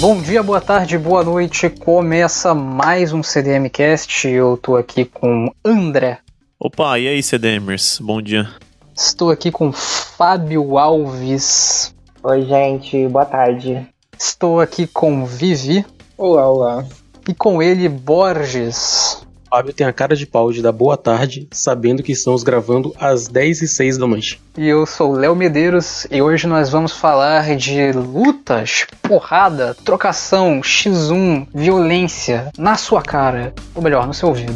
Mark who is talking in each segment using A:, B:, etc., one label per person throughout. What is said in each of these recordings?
A: Bom dia, boa tarde, boa noite. Começa mais um CDMcast. Eu tô aqui com André.
B: Opa, e aí, CDMers? Bom dia.
A: Estou aqui com Fábio Alves.
C: Oi, gente, boa tarde.
A: Estou aqui com Vivi.
D: Olá, olá.
A: E com ele, Borges.
E: Fábio tem a cara de pau de dar boa tarde, sabendo que estamos gravando às 10 e 6 da noite.
A: E eu sou Léo Medeiros e hoje nós vamos falar de lutas, porrada, trocação, X1, violência na sua cara, ou melhor, no seu ouvido.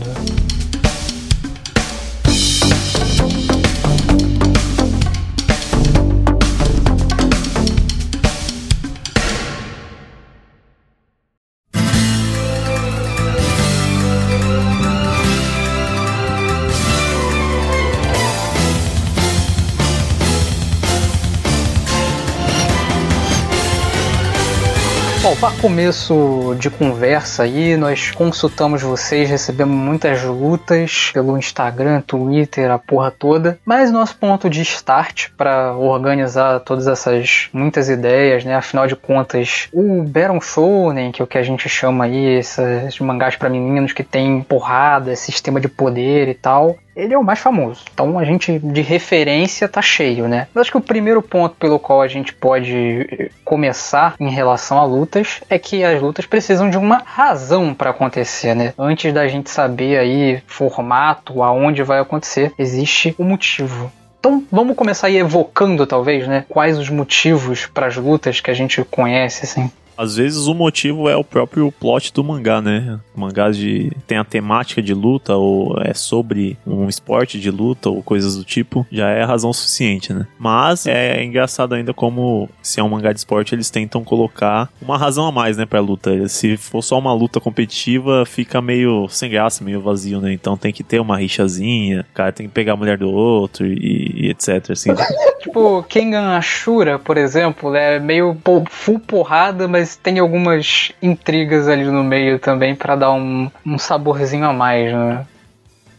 A: Para começo de conversa aí, nós consultamos vocês, recebemos muitas lutas pelo Instagram, Twitter, a porra toda. Mas nosso ponto de start para organizar todas essas muitas ideias, né? Afinal de contas, o Baron Shonen, que é o que a gente chama aí, esses mangás para meninos que tem porrada, sistema de poder e tal, ele é o mais famoso. Então a gente de referência tá cheio, né? Mas acho que o primeiro ponto pelo qual a gente pode começar em relação a lutas é que as lutas precisam de uma razão para acontecer, né? Antes da gente saber aí formato, aonde vai acontecer, existe o um motivo. Então vamos começar aí evocando talvez, né? Quais os motivos para as lutas que a gente conhece assim.
B: Às vezes o motivo é o próprio plot do mangá, né? Mangás de tem a temática de luta ou é sobre um esporte de luta ou coisas do tipo, já é razão suficiente, né? Mas é engraçado ainda como se é um mangá de esporte, eles tentam colocar uma razão a mais, né, pra luta. Se for só uma luta competitiva, fica meio sem graça, meio vazio, né? Então tem que ter uma rixazinha, o cara tem que pegar a mulher do outro e, e etc, assim.
A: tipo, Kengan Ashura, por exemplo, é meio full porrada, mas tem algumas intrigas ali no meio também para dar um, um saborzinho a mais, né?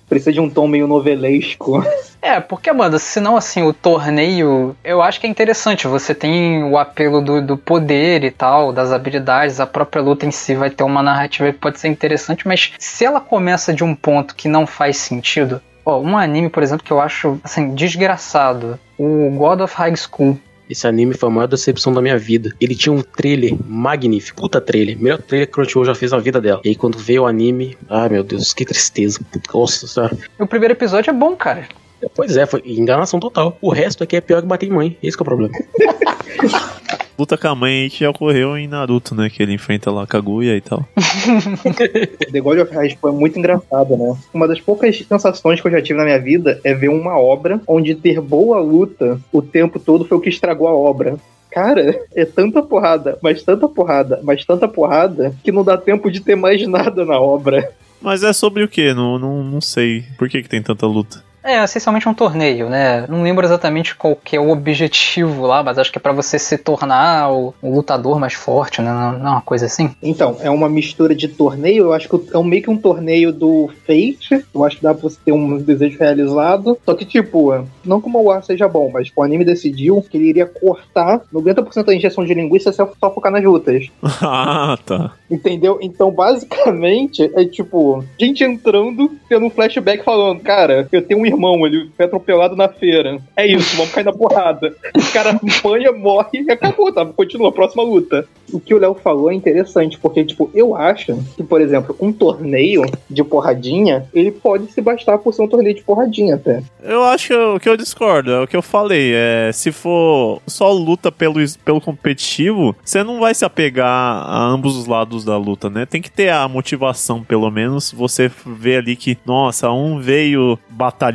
D: Precisa de um tom meio novelesco.
A: É, porque, mano, senão, assim, o torneio, eu acho que é interessante. Você tem o apelo do, do poder e tal, das habilidades, a própria luta em si vai ter uma narrativa que pode ser interessante, mas se ela começa de um ponto que não faz sentido, ó, um anime, por exemplo, que eu acho, assim, desgraçado, o God of High School.
E: Esse anime foi a maior decepção da minha vida. Ele tinha um trailer magnífico. Puta trailer. Melhor trailer que o Crunchyroll já fez na vida dela. E aí quando veio o anime, ai meu Deus, que tristeza. Nossa senhora.
A: O primeiro episódio é bom, cara.
E: Pois é, foi enganação total. O resto aqui é pior que bater em mãe. Esse é o problema.
B: luta com a mãe que ocorreu em Naruto, né? Que ele enfrenta lá a Kaguya e tal.
D: The God of High School é muito engraçado, né? Uma das poucas sensações que eu já tive na minha vida é ver uma obra onde ter boa luta o tempo todo foi o que estragou a obra. Cara, é tanta porrada, mas tanta porrada, mas tanta porrada, que não dá tempo de ter mais nada na obra.
B: Mas é sobre o que? Não, não, não sei. Por que, que tem tanta luta?
A: É, essencialmente um torneio, né? Não lembro exatamente qual que é o objetivo lá, mas acho que é para você se tornar o, o, lutador mais forte, né? Não, não é uma coisa assim?
D: Então, é uma mistura de torneio, eu acho que é meio que um torneio do Fate, eu acho que dá pra você ter um desejo realizado, só que tipo, não como o ar seja bom, mas o anime decidiu que ele iria cortar 90% da injeção de linguiça se só focar nas lutas.
B: ah, tá.
D: Entendeu? Então, basicamente, é tipo, gente entrando, tendo um flashback falando, cara, eu tenho um irmão, ele foi atropelado na feira. É isso, vamos cair na porrada. O cara apanha, morre e acabou, tá? Continua, próxima luta. O que o Léo falou é interessante, porque, tipo, eu acho que, por exemplo, um torneio de porradinha, ele pode se bastar por ser um torneio de porradinha até.
B: Eu acho que o que eu discordo, é o que eu falei. É, se for só luta pelo, pelo competitivo, você não vai se apegar a ambos os lados da luta, né? Tem que ter a motivação, pelo menos. Você vê ali que, nossa, um veio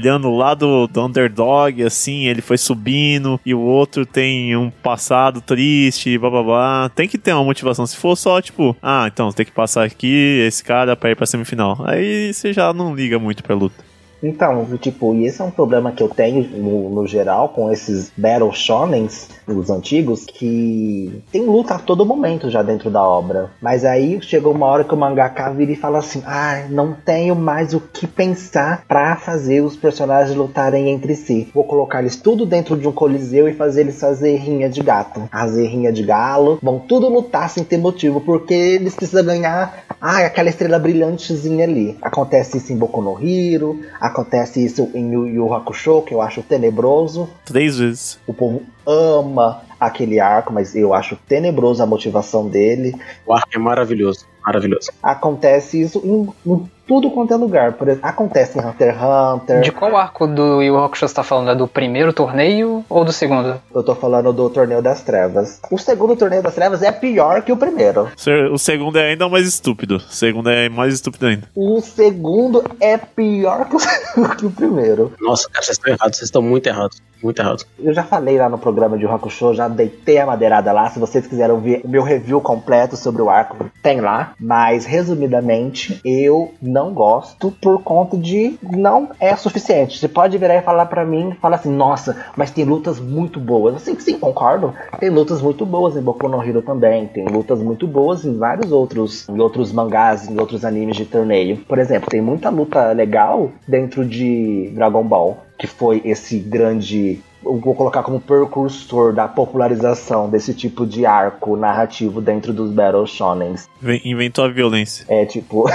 B: batalhando lá do, do underdog, assim, ele foi subindo, e o outro tem um passado triste, blá blá blá. Tem que ter uma motivação. Se for só, tipo, ah, então tem que passar aqui esse cara pra ir pra semifinal. Aí você já não liga muito pra luta.
F: Então, tipo, e esse é um problema que eu tenho no, no geral com esses Battle Shonens, os antigos, que tem luta a todo momento já dentro da obra. Mas aí chegou uma hora que o mangaka vira e fala assim: ah, não tenho mais o que pensar para fazer os personagens lutarem entre si. Vou colocar eles tudo dentro de um coliseu e fazer eles fazer rinha de gato, fazer rinha de galo. Vão tudo lutar sem ter motivo, porque eles precisam ganhar ah, aquela estrela brilhantezinha ali. Acontece isso em Boku no Hero, acontece isso em Yu Yu Hakusho, que eu acho tenebroso.
B: Três vezes.
F: O povo ama aquele arco, mas eu acho tenebroso a motivação dele.
E: O arco é maravilhoso, maravilhoso.
F: Acontece isso em, em tudo quanto é lugar. Por exemplo, acontece em Hunter x Hunter.
A: De qual arco do Yu Hakusho você tá falando? É do primeiro torneio ou do segundo?
F: Eu tô falando do Torneio das Trevas. O segundo Torneio das Trevas é pior que o primeiro.
B: O segundo é ainda mais estúpido. O segundo é mais estúpido ainda.
F: O segundo é pior que o, que o primeiro.
E: Nossa, cara, vocês estão errados. Vocês estão muito errados. Muito errado.
F: Eu já falei lá no programa de Hakusho, já deitei a madeirada lá. Se vocês quiserem ver o meu review completo sobre o arco, tem lá. Mas, resumidamente, eu não gosto por conta de não é suficiente. Você pode virar e falar para mim, falar assim, nossa, mas tem lutas muito boas. Assim, sim, concordo. Tem lutas muito boas em Boku no Hero também. Tem lutas muito boas em vários outros, em outros mangás, em outros animes de torneio. Por exemplo, tem muita luta legal dentro de Dragon Ball que foi esse grande vou colocar como precursor da popularização desse tipo de arco narrativo dentro dos Battle Shonens.
B: Inventou a violência.
F: É tipo.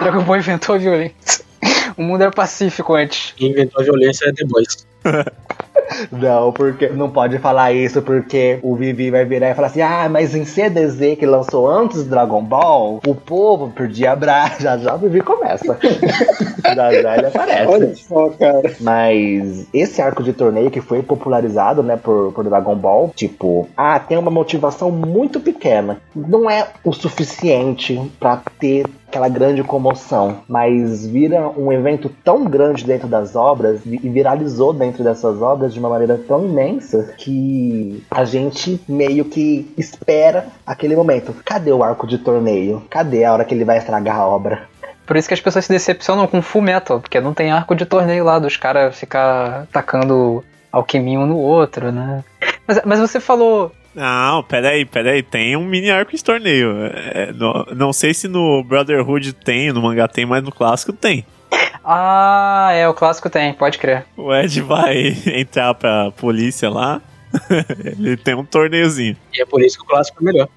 A: Dragon Ball inventou a violência. O mundo era pacífico antes.
E: Quem inventou a violência é The Boys.
F: Não, porque não pode falar isso porque o Vivi vai virar e falar assim: ah, mas em CDZ que lançou antes do Dragon Ball, o povo perdia braço. Já já o Vivi começa. já já ele aparece.
D: Olha só, cara.
F: Mas esse arco de torneio que foi popularizado, né, por, por Dragon Ball, tipo, ah, tem uma motivação muito pequena. Não é o suficiente para ter aquela grande comoção, mas vira um evento tão grande dentro das obras e viralizou dentro dessas obras de uma maneira tão imensa que a gente meio que espera aquele momento. Cadê o arco de torneio? Cadê a hora que ele vai estragar a obra?
A: Por isso que as pessoas se decepcionam com Full Metal, porque não tem arco de torneio lá, dos caras ficar tacando alquimia um no outro, né? Mas, mas você falou
B: não, peraí, peraí. Tem um mini arco de torneio. É, no, não sei se no Brotherhood tem, no mangá tem, mas no clássico tem.
A: Ah, é, o clássico tem, pode crer.
B: O Ed vai entrar pra polícia lá. Ele tem um torneiozinho.
E: E é por isso que o clássico é melhor.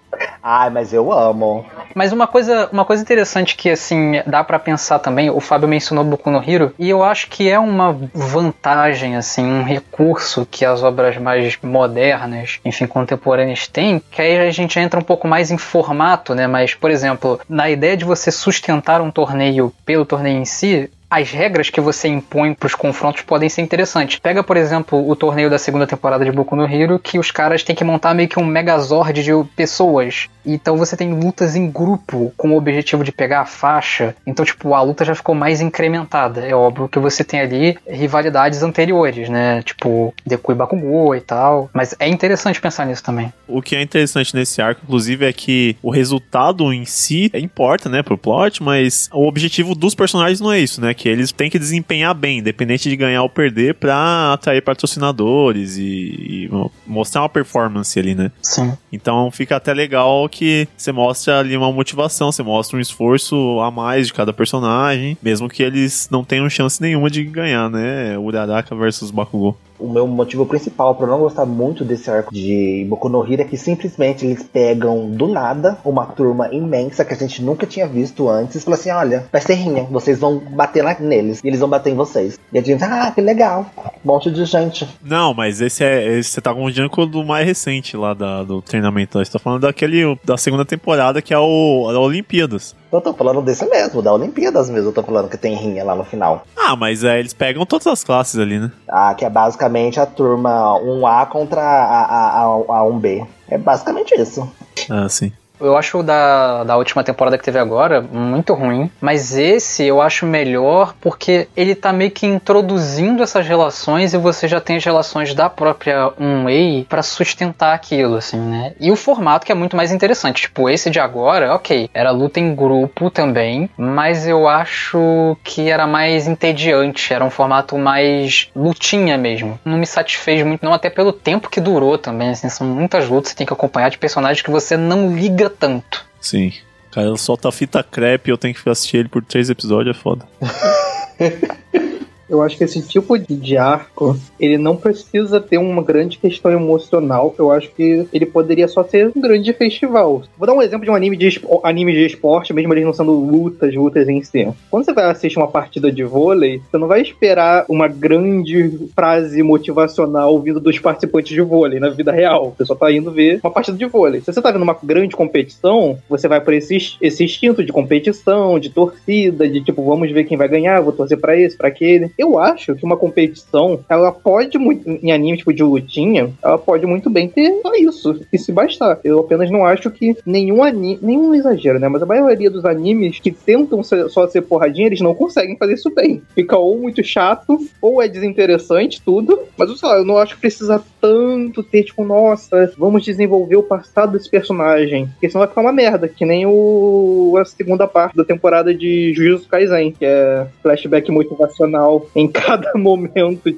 F: Ai, mas eu amo.
A: Mas uma coisa, uma coisa interessante que assim dá para pensar também, o Fábio mencionou Boku no Hero, e eu acho que é uma vantagem assim, um recurso que as obras mais modernas, enfim, contemporâneas têm, que aí a gente entra um pouco mais em formato, né? Mas, por exemplo, na ideia de você sustentar um torneio pelo torneio em si, as regras que você impõe para os confrontos podem ser interessantes. Pega, por exemplo, o torneio da segunda temporada de Boku no Hero, que os caras têm que montar meio que um megazord de pessoas. Então você tem lutas em grupo com o objetivo de pegar a faixa. Então, tipo, a luta já ficou mais incrementada. É óbvio que você tem ali rivalidades anteriores, né? Tipo, Deku e Bakugou e tal. Mas é interessante pensar nisso também.
B: O que é interessante nesse arco, inclusive, é que o resultado em si importa, né, pro plot, mas o objetivo dos personagens não é isso, né? Que eles têm que desempenhar bem, independente de ganhar ou perder, pra atrair patrocinadores e, e mostrar uma performance ali, né?
A: Sim.
B: Então fica até legal que você mostra ali uma motivação, você mostra um esforço a mais de cada personagem, mesmo que eles não tenham chance nenhuma de ganhar, né? Uraraka versus Bakugou
F: o meu motivo principal para não gostar muito desse arco de Boku no Hero é que simplesmente eles pegam do nada uma turma imensa que a gente nunca tinha visto antes e falam assim: olha, vai ser rinha, vocês vão bater lá neles e eles vão bater em vocês. E a gente, ah, que legal, um monte de gente.
B: Não, mas esse é. Esse você tá com o do mais recente lá da, do treinamento. Você tá falando daquele da segunda temporada que é o a Olimpíadas.
F: Eu tô falando desse mesmo, da Olimpíadas mesmo. Eu tô falando que tem rinha lá no final.
B: Ah, mas é, eles pegam todas as classes ali, né?
F: Ah, que é basicamente a turma 1A contra a, a, a, a 1B. É basicamente isso.
B: Ah, sim.
A: Eu acho o da, da última temporada que teve agora muito ruim, mas esse eu acho melhor porque ele tá meio que introduzindo essas relações e você já tem as relações da própria 1A para sustentar aquilo, assim, né? E o formato que é muito mais interessante. Tipo, esse de agora, ok, era luta em grupo também, mas eu acho que era mais entediante, era um formato mais lutinha mesmo. Não me satisfez muito, não, até pelo tempo que durou também, assim, são muitas lutas, você tem que acompanhar de personagens que você não liga tanto.
B: Sim. Cara, solta fita crepe eu tenho que assistir ele por três episódios, é foda.
D: Eu acho que esse tipo de, de arco, ele não precisa ter uma grande questão emocional. Eu acho que ele poderia só ser um grande festival. Vou dar um exemplo de um anime de, anime de esporte, mesmo eles não sendo lutas, lutas em si. Quando você vai assistir uma partida de vôlei, você não vai esperar uma grande frase motivacional vindo dos participantes de vôlei na vida real. Você só tá indo ver uma partida de vôlei. Se você tá vendo uma grande competição, você vai por esse, esse instinto de competição, de torcida, de tipo, vamos ver quem vai ganhar, vou torcer pra esse, pra aquele. Eu acho que uma competição, ela pode muito, em anime tipo de lutinha, ela pode muito bem ter só isso, e se bastar. Eu apenas não acho que nenhum anime, nenhum exagero, né? Mas a maioria dos animes que tentam ser- só ser porradinha, eles não conseguem fazer isso bem. Fica ou muito chato, ou é desinteressante tudo, mas sei lá, eu não acho que precisa tanto ter, tipo, nossa, vamos desenvolver o passado desse personagem. Porque senão vai ficar uma merda, que nem o a segunda parte da temporada de Jujutsu Kaisen, que é flashback motivacional em cada momento.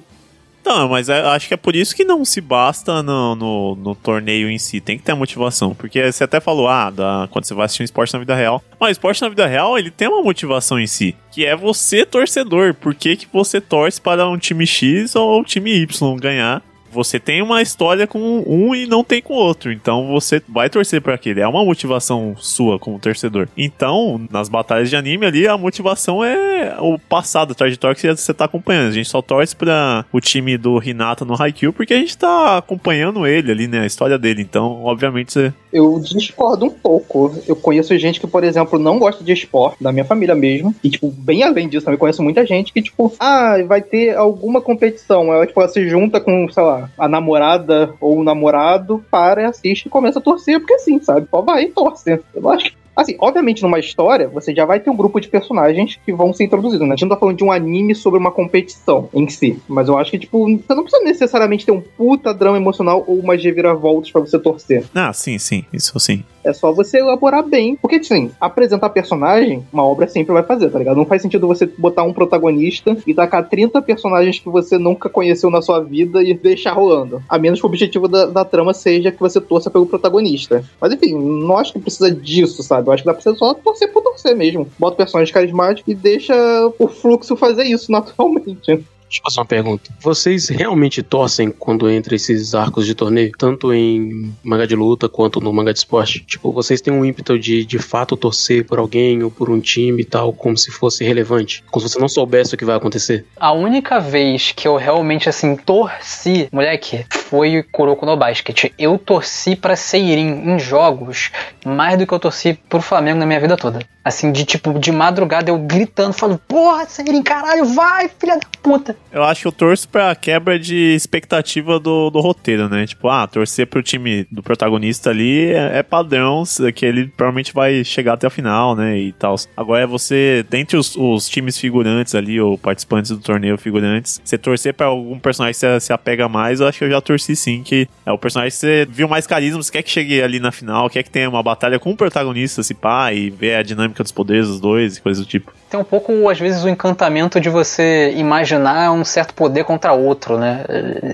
B: Não, mas é- acho que é por isso que não se basta no, no, no torneio em si. Tem que ter motivação. Porque você até falou, ah, da, quando você vai assistir um esporte na vida real. Mas o esporte na vida real, ele tem uma motivação em si. Que é você, torcedor. Por que, que você torce para um time X ou um time Y ganhar? Você tem uma história com um e não tem com o outro. Então você vai torcer para aquele. É uma motivação sua como torcedor. Então, nas batalhas de anime ali, a motivação é o passado, a trajetória que você tá acompanhando. A gente só torce para o time do Hinata no Haikyuu porque a gente tá acompanhando ele ali, né? A história dele. Então, obviamente, você.
D: Eu discordo um pouco. Eu conheço gente que, por exemplo, não gosta de esporte, da minha família mesmo. E, tipo, bem além disso, também conheço muita gente que, tipo, ah, vai ter alguma competição. Ela, tipo, ela se junta com, sei lá, a namorada ou o namorado, para assiste e começa a torcer, porque assim, sabe? Só vai e torce. Eu acho que Assim, obviamente numa história, você já vai ter um grupo de personagens que vão ser introduzidos, né? A gente não tá falando de um anime sobre uma competição em si. Mas eu acho que, tipo, você não precisa necessariamente ter um puta drama emocional ou umas reviravoltas pra você torcer.
B: Ah, sim, sim. Isso sim.
D: É só você elaborar bem. Porque, assim, apresentar personagem, uma obra sempre vai fazer, tá ligado? Não faz sentido você botar um protagonista e tacar 30 personagens que você nunca conheceu na sua vida e deixar rolando. A menos que o objetivo da, da trama seja que você torça pelo protagonista. Mas, enfim, não acho que precisa disso, sabe? Eu acho que dá pra você só torcer por torcer mesmo. Bota personagens carismáticos e deixa o fluxo fazer isso naturalmente.
E: Deixa eu fazer uma pergunta. Vocês realmente torcem quando entra esses arcos de torneio? Tanto em manga de luta quanto no manga de esporte? Tipo, vocês têm um ímpeto de de fato torcer por alguém ou por um time e tal, como se fosse relevante? Como se você não soubesse o que vai acontecer?
A: A única vez que eu realmente, assim, torci, moleque, foi Kuroko no Basket. Eu torci pra Seirin em jogos mais do que eu torci pro Flamengo na minha vida toda. Assim, de tipo, de madrugada eu gritando, falando, porra, Seirin, caralho, vai, filha da puta.
B: Eu acho que eu torço pra quebra de expectativa do, do roteiro, né? Tipo, ah, torcer pro time do protagonista ali é, é padrão, que ele provavelmente vai chegar até a final, né? E tal. Agora é você, dentre os, os times figurantes ali, ou participantes do torneio figurantes, você torcer pra algum personagem que você se apega mais, eu acho que eu já torci sim, que é o personagem que você viu mais carisma, você quer que chegue ali na final, quer que tenha uma batalha com o protagonista, se pá, e ver a dinâmica dos poderes dos dois e coisas do tipo.
A: Tem um pouco, às vezes, o encantamento de você imaginar um certo poder contra outro, né?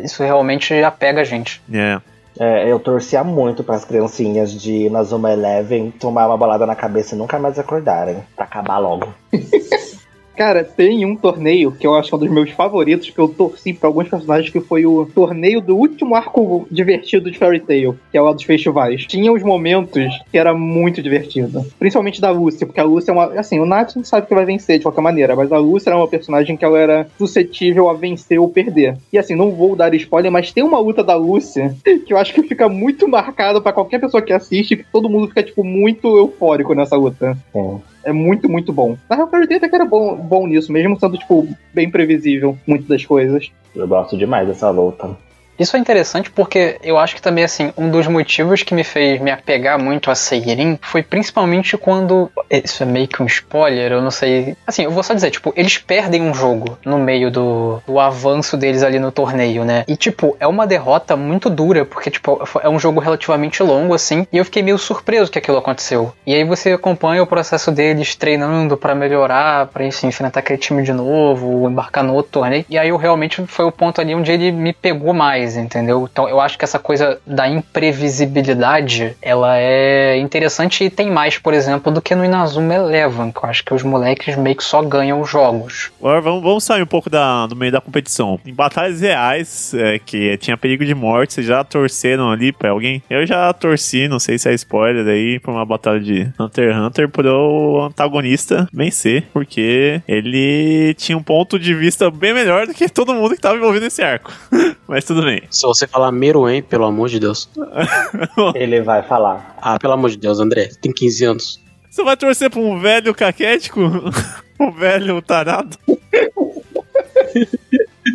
A: Isso realmente apega a gente.
B: É.
F: É, eu torcia muito para as criancinhas de Nazuma Eleven tomar uma bolada na cabeça e nunca mais acordarem. Pra acabar logo.
D: Cara, tem um torneio que eu acho um dos meus favoritos, que eu torci pra alguns personagens, que foi o torneio do último arco divertido de Fairy Tail, que é o dos festivais. Tinha uns momentos que era muito divertido. Principalmente da Lucy, porque a Lucy é uma. Assim, o Nath não sabe que vai vencer de qualquer maneira, mas a Lucy era uma personagem que ela era suscetível a vencer ou perder. E assim, não vou dar spoiler, mas tem uma luta da Lucy que eu acho que fica muito marcada pra qualquer pessoa que assiste, que todo mundo fica, tipo, muito eufórico nessa luta.
F: É.
D: É muito, muito bom. Na real, Fairy Tail até que era bom, bom nisso, mesmo sendo, tipo, bem previsível, muitas das coisas.
F: Eu gosto demais dessa luta.
A: Isso é interessante porque eu acho que também, assim, um dos motivos que me fez me apegar muito a Seirin foi principalmente quando. Isso é meio que um spoiler, eu não sei. Assim, eu vou só dizer, tipo, eles perdem um jogo no meio do, do avanço deles ali no torneio, né? E, tipo, é uma derrota muito dura, porque, tipo, é um jogo relativamente longo, assim, e eu fiquei meio surpreso que aquilo aconteceu. E aí você acompanha o processo deles treinando para melhorar, pra enfim, enfrentar aquele time de novo, embarcar no outro torneio. E aí eu realmente foi o ponto ali onde ele me pegou mais, entendeu? Então eu acho que essa coisa da imprevisibilidade, ela é interessante e tem mais, por exemplo, do que no Inazuma Eleven, que eu acho que os moleques meio que só ganham os jogos.
B: Agora vamos, vamos sair um pouco da, do meio da competição. Em batalhas reais, é, que tinha perigo de morte, vocês já torceram ali pra alguém? Eu já torci, não sei se é spoiler aí, pra uma batalha de Hunter x Hunter pro antagonista vencer, porque ele tinha um ponto de vista bem melhor do que todo mundo que tava envolvido nesse arco. Mas tudo bem.
E: Se você falar Meruem, pelo amor de Deus.
F: Ele vai falar.
E: Ah, pelo amor de Deus, André, tem 15 anos.
B: Você vai torcer pra um velho caquético? um velho tarado?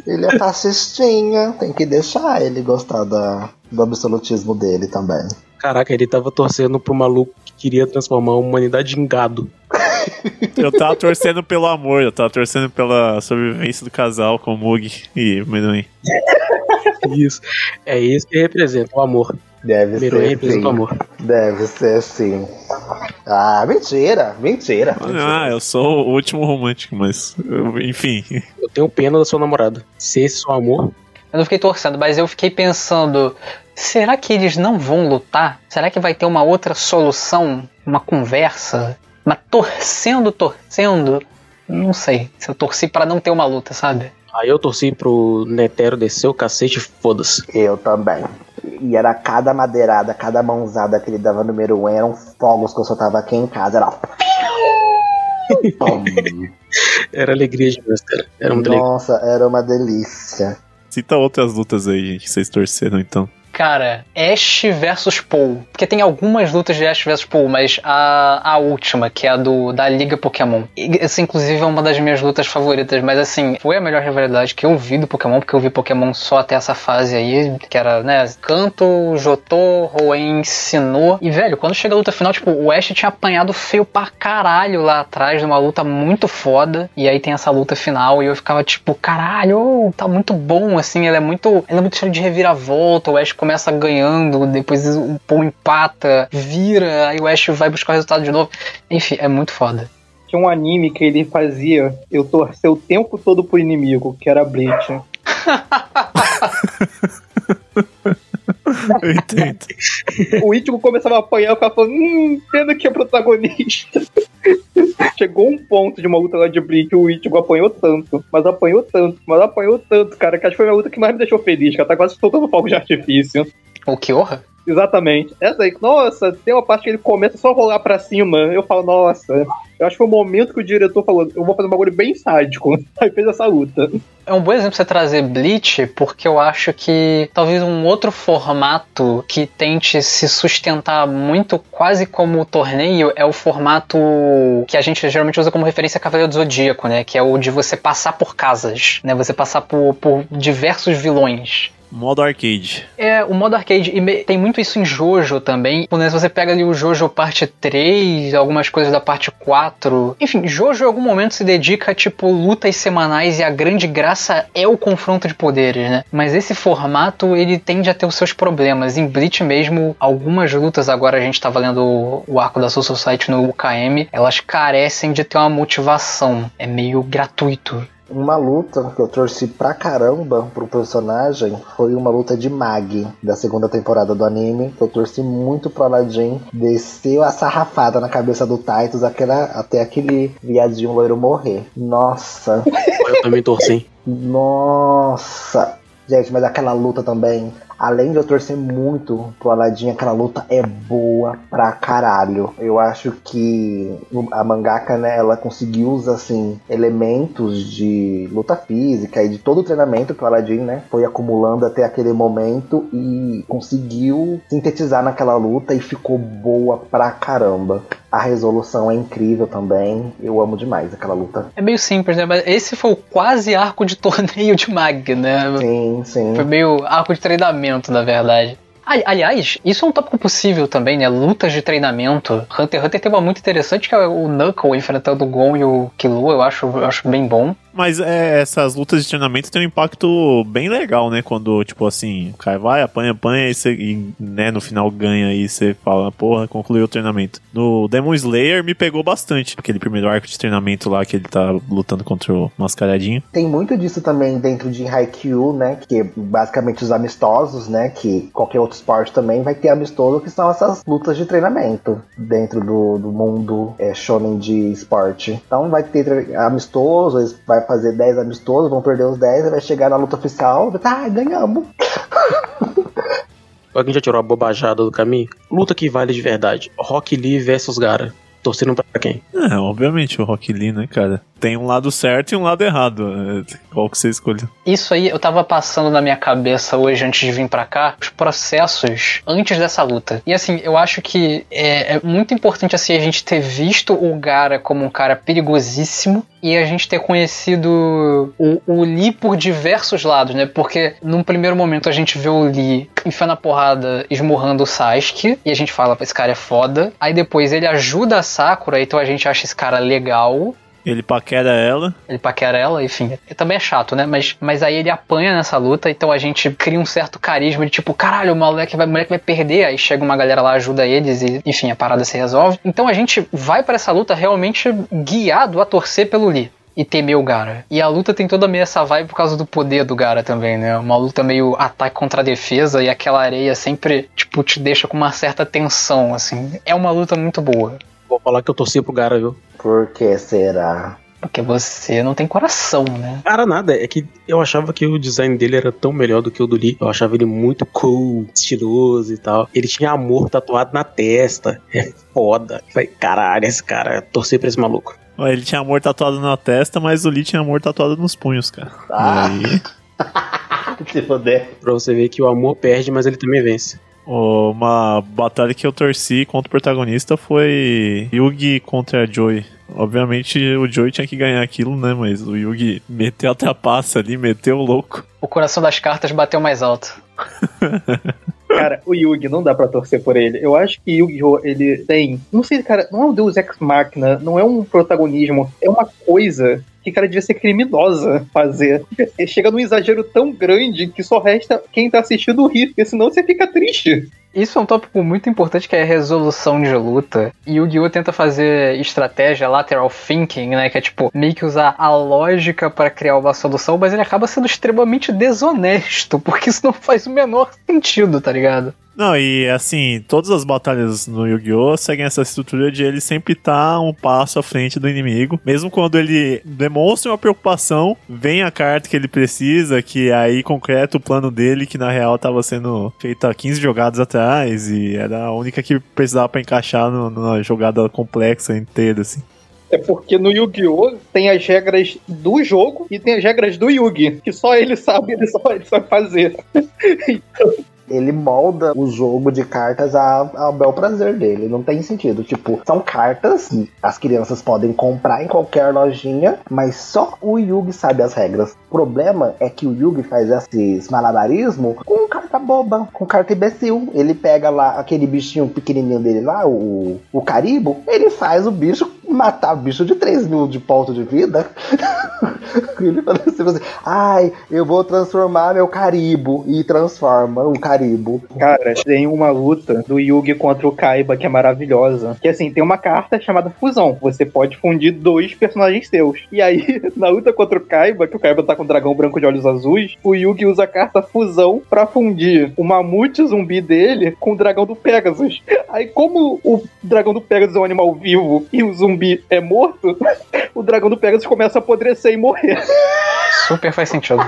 F: Ele é fascistinha, tem que deixar ele gostar da, do absolutismo dele também.
E: Caraca, ele tava torcendo pro maluco que queria transformar a humanidade em gado.
B: Eu tava torcendo pelo amor, eu tava torcendo pela sobrevivência do casal com o Mug e Meruem.
E: Isso. É isso que representa o amor.
F: Deve ser
E: representa o amor.
F: Deve ser sim. Ah, mentira, mentira.
B: Ah, eu sou o último romântico, mas eu- enfim.
E: Eu tenho pena da sua namorada. Se esse é o amor,
A: Eu não fiquei torcendo, mas eu fiquei pensando: será que eles não vão lutar? Será que vai ter uma outra solução? Uma conversa? Mas torcendo, torcendo? Não sei. Se eu torci pra não ter uma luta, sabe?
E: Aí eu torci pro Netero descer o cacete, foda-se.
F: Eu também. E era cada madeirada, cada mãozada que ele dava no número um, eram fogos que eu soltava aqui em casa. Era.
E: Era alegria demais, cara. Era legal.
F: Nossa, era uma delícia.
B: Cita outras lutas aí, gente, que vocês torceram então.
A: Cara, Ash versus Paul. Porque tem algumas lutas de Ash versus Paul, mas a, a última, que é a do, da Liga Pokémon. Essa, inclusive, é uma das minhas lutas favoritas. Mas, assim, foi a melhor rivalidade que eu vi do Pokémon, porque eu vi Pokémon só até essa fase aí, que era, né, Kanto, Jotô, Hoenn, Sinnoh. E, velho, quando chega a luta final, tipo, o Ash tinha apanhado feio pra caralho lá atrás, numa luta muito foda. E aí tem essa luta final, e eu ficava tipo, caralho, tá muito bom, assim, ele é muito. Ele é muito cheio de reviravolta, o Ash ganhando, depois o Paul empata, vira, aí o Ash vai buscar o resultado de novo. Enfim, é muito foda.
D: Tinha um anime que ele fazia eu torcer o tempo todo pro inimigo, que era Bleach.
B: Eu entendo.
D: O Ichigo começava a apanhar, o cara falou, hum, pena que é protagonista. Chegou um ponto de uma luta lá de Bleach, o Ichigo apanhou tanto, mas apanhou tanto, mas apanhou tanto, cara, que acho que foi a luta que mais me deixou feliz, cara, tá quase soltando fogo de artifício.
A: O Kyoha?
D: Exatamente. Essa aí, nossa, tem uma parte que ele começa só a rolar pra cima. Eu falo, nossa. Eu acho que foi o momento que o diretor falou, eu vou fazer um bagulho bem sádico. Aí fez essa luta.
A: É um bom exemplo você trazer Bleach, porque eu acho que talvez um outro formato que tente se sustentar muito quase como o torneio é o formato que a gente geralmente usa como referência a Cavaleiro do Zodíaco, né? Que é o de você passar por casas, né? Você passar por, por diversos vilões.
B: Modo arcade.
A: É, o modo arcade, e tem muito isso em Jojo também. Né, se você pega ali o Jojo parte 3, algumas coisas da parte 4. Enfim, Jojo em algum momento se dedica a, tipo, lutas semanais e a grande graça é o confronto de poderes, né? Mas esse formato, ele tende a ter os seus problemas. Em Bleach mesmo, algumas lutas, agora a gente tá valendo o, o arco da Soul Society no UKM, elas carecem de ter uma motivação. É meio gratuito.
F: Uma luta que eu torci pra caramba pro personagem foi uma luta de Mag, da segunda temporada do anime, que eu torci muito pro Aladdin. Desceu a sarrafada na cabeça do Titus aquela, até aquele viadinho loiro morrer. Nossa,
E: Eu também torci.
F: nossa. Gente, mas aquela luta também, além de eu torcer muito pro Aladdin, aquela luta é boa pra caralho. Eu acho que a mangaka, né, ela conseguiu usar, assim, elementos de luta física e de todo o treinamento que o Aladdin, né, foi acumulando até aquele momento e conseguiu sintetizar naquela luta e ficou boa pra caramba. A resolução é incrível também. Eu amo demais aquela luta.
A: É meio simples, né? Mas esse foi o quase arco de torneio de Mag, né?
F: Sim, sim.
A: Foi meio arco de treinamento, na verdade. Ali- Aliás, isso é um tópico possível também, né? Lutas de treinamento. Hunter x Hunter tem uma muito interessante que é o Knuckle enfrentando o Gon e o Killua, eu acho, eu acho bem bom.
B: Mas é, essas lutas de treinamento têm um impacto bem legal, né? Quando, tipo assim, o cara vai, apanha, apanha e, e, né, no final ganha e você fala, porra, concluiu o treinamento. No Demon Slayer me pegou bastante. Aquele primeiro arco de treinamento lá que ele tá lutando contra o Mascaradinho.
F: Tem muito disso também dentro de Haikyuu, né? Que é basicamente os amistosos, né? Que qualquer outro esporte também vai ter amistoso, que são essas lutas de treinamento dentro do, do mundo é, shonen de esporte. Então vai ter amistoso, vai fazer 10 amistosos, vão perder os 10, e vai chegar na luta oficial, tá, ganhamos.
E: Alguém já tirou a bobajada do caminho? Luta que vale de verdade. Rock Lee versus Gara. Torcendo pra quem?
B: É, obviamente o Rock Lee, né, cara? Tem um lado certo e um lado errado. É, Qual que você escolheu?
A: Isso aí eu tava passando na minha cabeça hoje antes de vir pra cá, os processos antes dessa luta. E assim, eu acho que é, é muito importante assim a gente ter visto o Gara como um cara perigosíssimo e a gente ter conhecido o, o Lee por diversos lados, né? Porque num primeiro momento a gente vê o Lee enfiando a porrada, esmurrando o Sasuke, e a gente fala, esse cara é foda. Aí depois ele ajuda a Sakura, então a gente acha esse cara legal.
B: Ele paquera ela.
A: Ele paquera ela, enfim. Também é chato, né? Mas, mas aí ele apanha nessa luta, então a gente cria um certo carisma de tipo, caralho, o moleque vai, o moleque vai perder. Aí chega uma galera lá, ajuda eles e, enfim, a parada se resolve. Então a gente vai pra essa luta realmente guiado a torcer pelo Lee. E temer o Gara. E a luta tem toda meio essa vibe por causa do poder do Gara também, né? Uma luta meio ataque contra defesa e aquela areia sempre, tipo, te deixa com uma certa tensão, assim. É uma luta muito boa.
E: Vou falar que eu torci pro Gara, viu?
F: Por que será?
A: Porque você não tem coração, né?
E: Cara, nada. É que eu achava que o design dele era tão melhor do que o do Lee. Eu achava ele muito cool, estiloso e tal. Ele tinha amor tatuado na testa. É foda. Falei, caralho, esse cara, torcer pra esse maluco.
B: Ele tinha amor tatuado na testa, mas o Lee tinha amor tatuado nos punhos, cara.
F: Ah.
B: E aí,
F: Se foder.
E: Pra você ver que o amor perde, mas ele também vence.
B: Uma batalha que eu torci contra o protagonista foi Yugi contra a Joy. Obviamente o Joy tinha que ganhar aquilo, né? Mas o Yugi meteu a trapaça ali, meteu o louco.
A: O coração das cartas bateu mais alto.
D: Cara, o Yugi, não dá pra torcer por ele. Eu acho que Yu-Gi-Oh! ele tem. Não sei, cara, não é um Deus Ex Machina, não é um protagonismo, é uma coisa que, cara, devia ser criminosa fazer. E chega num exagero tão grande que só resta quem tá assistindo rir, porque senão você fica triste.
A: Isso é um tópico muito importante que é a resolução de luta. E o Yu-Gi-Oh! tenta fazer estratégia lateral thinking, né? Que é tipo, meio que usar a lógica para criar uma solução, mas ele acaba sendo extremamente desonesto, porque isso não faz o menor sentido, tá ligado?
B: Não, e assim, todas as batalhas no Yu-Gi-Oh! seguem essa estrutura de ele sempre estar um passo à frente do inimigo. Mesmo quando ele demonstra uma preocupação, vem a carta que ele precisa, que aí concreta o plano dele, que na real estava sendo feita 15 jogadas atrás, e era a única que precisava para encaixar no- numa jogada complexa inteira, assim.
D: É porque no Yu-Gi-Oh! tem as regras do jogo e tem as regras do Yugi, que só ele sabe, ele só ele sabe fazer.
F: Ele molda o jogo de cartas ao bel prazer dele. Não tem sentido. Tipo, são cartas que as crianças podem comprar em qualquer lojinha, mas só o Yugi sabe as regras. O problema é que o Yugi faz esse malabarismo com carta boba, com carta imbecil. Ele pega lá aquele bichinho pequenininho dele lá, o, o caribo, ele faz o bicho matar o bicho de 3 mil de ponto de vida. ele fala assim, ai, eu vou transformar meu caribo. E transforma um caribo.
D: Cara, tem uma luta do Yugi contra o Kaiba que é maravilhosa. Que assim, tem uma carta chamada Fusão. Você pode fundir dois personagens seus. E aí, na luta contra o Kaiba, que o Kaiba tá com um dragão branco de olhos azuis, o Yugi usa a carta Fusão pra fundir o mamute zumbi dele com o dragão do Pegasus. Aí, como o dragão do Pegasus é um animal vivo e o zumbi é morto, o dragão do Pegasus começa a apodrecer e morrer.
A: Super faz sentido.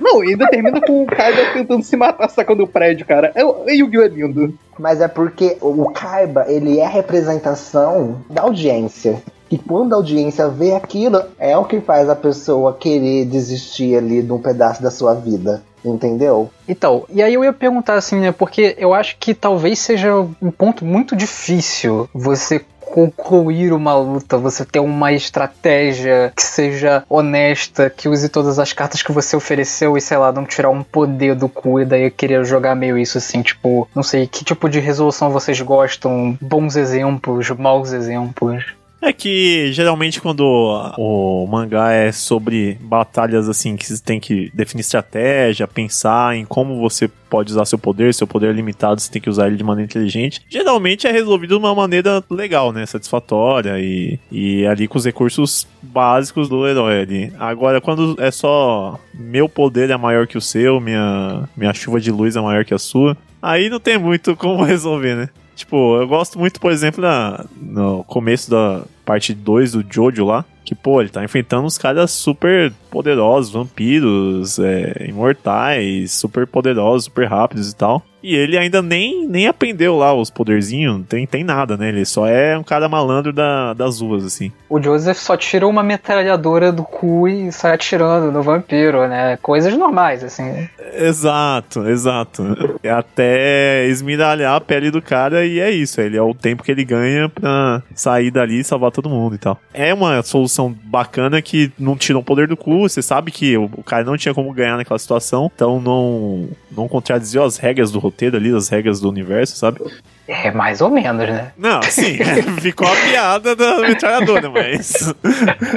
D: Não, e ainda termina com o Kaiba tentando se matar sacando o prédio, cara. É, é Yu-Gi-Oh! é lindo.
F: Mas é porque o Kaiba, ele é a representação da audiência. E quando a audiência vê aquilo, é o que faz a pessoa querer desistir ali de um pedaço da sua vida. Entendeu?
A: Então, e aí eu ia perguntar assim, né? Porque eu acho que talvez seja um ponto muito difícil você concluir uma luta, você ter uma estratégia que seja honesta, que use todas as cartas que você ofereceu e, sei lá, não tirar um poder do cu e daí eu queria jogar meio isso assim, tipo, não sei, que tipo de resolução vocês gostam? Bons exemplos, maus exemplos?
B: É que geralmente quando o mangá é sobre batalhas assim que você tem que definir estratégia, pensar em como você pode usar seu poder, seu poder é limitado, você tem que usar ele de maneira inteligente. Geralmente é resolvido de uma maneira legal, né? Satisfatória e, e ali com os recursos básicos do herói ali. Agora, quando é só meu poder é maior que o seu, minha, minha chuva de luz é maior que a sua, aí não tem muito como resolver, né? Tipo, eu gosto muito, por exemplo, na, no começo da parte 2 do Jojo lá, que, pô, ele tá enfrentando uns caras super poderosos, vampiros, é, imortais, super poderosos, super rápidos e tal. E ele ainda nem, nem aprendeu lá os poderzinhos, não tem, tem nada, né? Ele só é um cara malandro da, das ruas, assim.
A: O Joseph só tirou uma metralhadora do cu e sai atirando no vampiro, né? Coisas normais, assim.
B: Exato, exato. É até esmiralhar a pele do cara e é isso. Ele é o tempo que ele ganha pra sair dali e salvar todo mundo e tal. É uma solução bacana que não tira o poder do cu. Você sabe que o, o cara não tinha como ganhar naquela situação, então não, não contradiziu as regras do roteiro ali, as regras do universo, sabe?
A: É mais ou menos, né?
B: Não, sim, ficou a piada da metralhadora, mas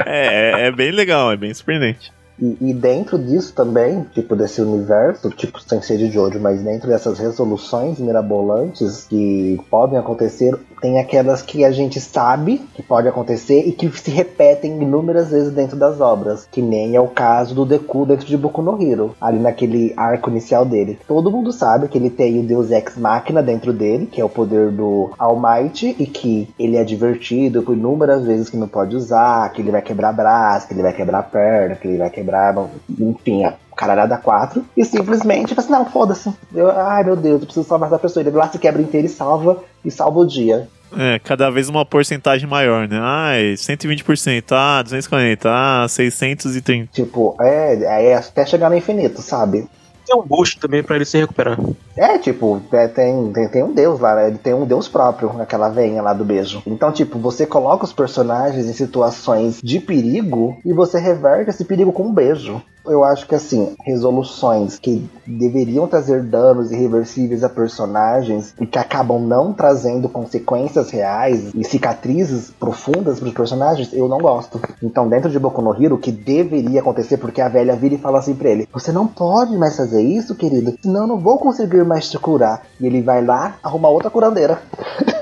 B: é, é, é bem legal, é bem surpreendente.
F: E, e, dentro disso também, tipo, desse universo, tipo, sem ser de Jojo, mas dentro dessas resoluções mirabolantes que podem acontecer, tem aquelas que a gente sabe que pode acontecer e que se repetem inúmeras vezes dentro das obras, que nem é o caso do Deku dentro de Boku no Hero, ali naquele arco inicial dele. Todo mundo sabe que ele tem o Deus Ex Machina dentro dele, que é o poder do All Might, e que ele é divertido por inúmeras vezes que não pode usar, que ele vai quebrar braço, que ele vai quebrar perna, que ele vai quebrar quebrar, enfim, a caralhada 4, e simplesmente fala assim, não, foda-se. ai meu Deus, eu preciso salvar essa pessoa. Ele lá, se quebra inteiro e salva, e salva o dia.
B: É, cada vez uma porcentagem maior, né? Ai, 120%, ah, 240, ah, 630.
F: Tipo, é, é até chegar no infinito, sabe?
E: Tem um boost também para ele se recuperar.
F: É, tipo, é, tem, tem, tem um deus lá, né? ele tem um deus próprio naquela veinha lá do beijo. Então, tipo, você coloca os personagens em situações de perigo e você reverte esse perigo com um beijo eu acho que assim, resoluções que deveriam trazer danos irreversíveis a personagens e que acabam não trazendo consequências reais e cicatrizes profundas para os personagens, eu não gosto. Então, dentro de Boku no Hero, o que deveria acontecer, porque a velha vira e fala assim pra ele: Você não pode mais fazer isso, querido, senão eu não vou conseguir mais te curar. E ele vai lá arrumar outra curandeira.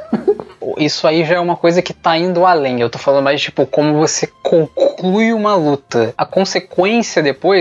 A: isso aí já é uma coisa que tá indo além. Eu tô falando mais, tipo, como você conclui uma luta. A consequência depois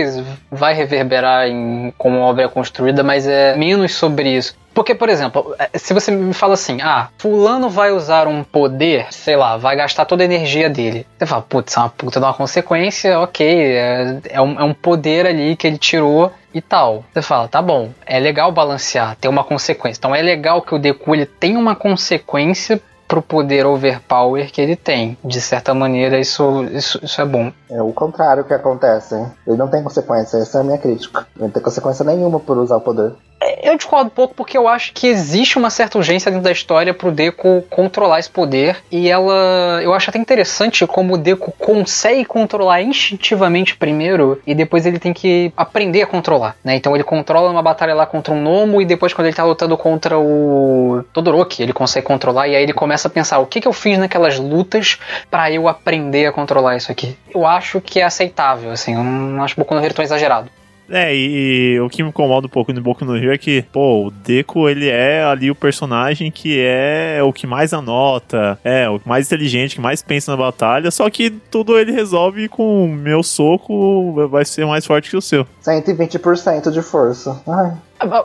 A: vai reverberar em como a obra é construída, mas é menos sobre isso. Porque, por exemplo, é, se você me fala assim, ah, fulano vai usar um poder, sei lá, vai gastar toda a energia dele. Você fala, putz, é uma puta de uma consequência, ok, é, é, um, é um poder ali que ele tirou e tal. Você fala, tá bom, é legal balancear, ter uma consequência. Então é legal que o Deku ele tenha uma consequência pro poder overpower que ele tem. De certa maneira, isso, isso, isso é bom.
F: É o contrário que acontece. Hein? Ele não tem consequência, essa é a minha crítica. Ele não tem consequência nenhuma por usar o poder.
A: É, eu discordo um pouco porque eu acho que existe uma certa urgência dentro da história pro Deco controlar esse poder. E ela. Eu acho até interessante como o Deco consegue controlar instintivamente primeiro e depois ele tem que aprender a controlar. Né? Então ele controla uma batalha lá contra um Nomo e depois quando ele tá lutando contra o Todoroki, ele consegue controlar e aí ele começa a pensar o que, que eu fiz naquelas lutas para eu aprender a controlar isso aqui. Eu acho que é aceitável, assim, eu não acho Boku no Hero tão exagerado.
B: É, e, e, o que me incomoda um pouco no Boku no Rio é que, pô, o Deku, ele é ali o personagem que é o que mais anota, é, o mais inteligente, que mais pensa na batalha, só que tudo ele resolve com meu soco vai ser mais forte que o seu.
F: 120% de força. Ai.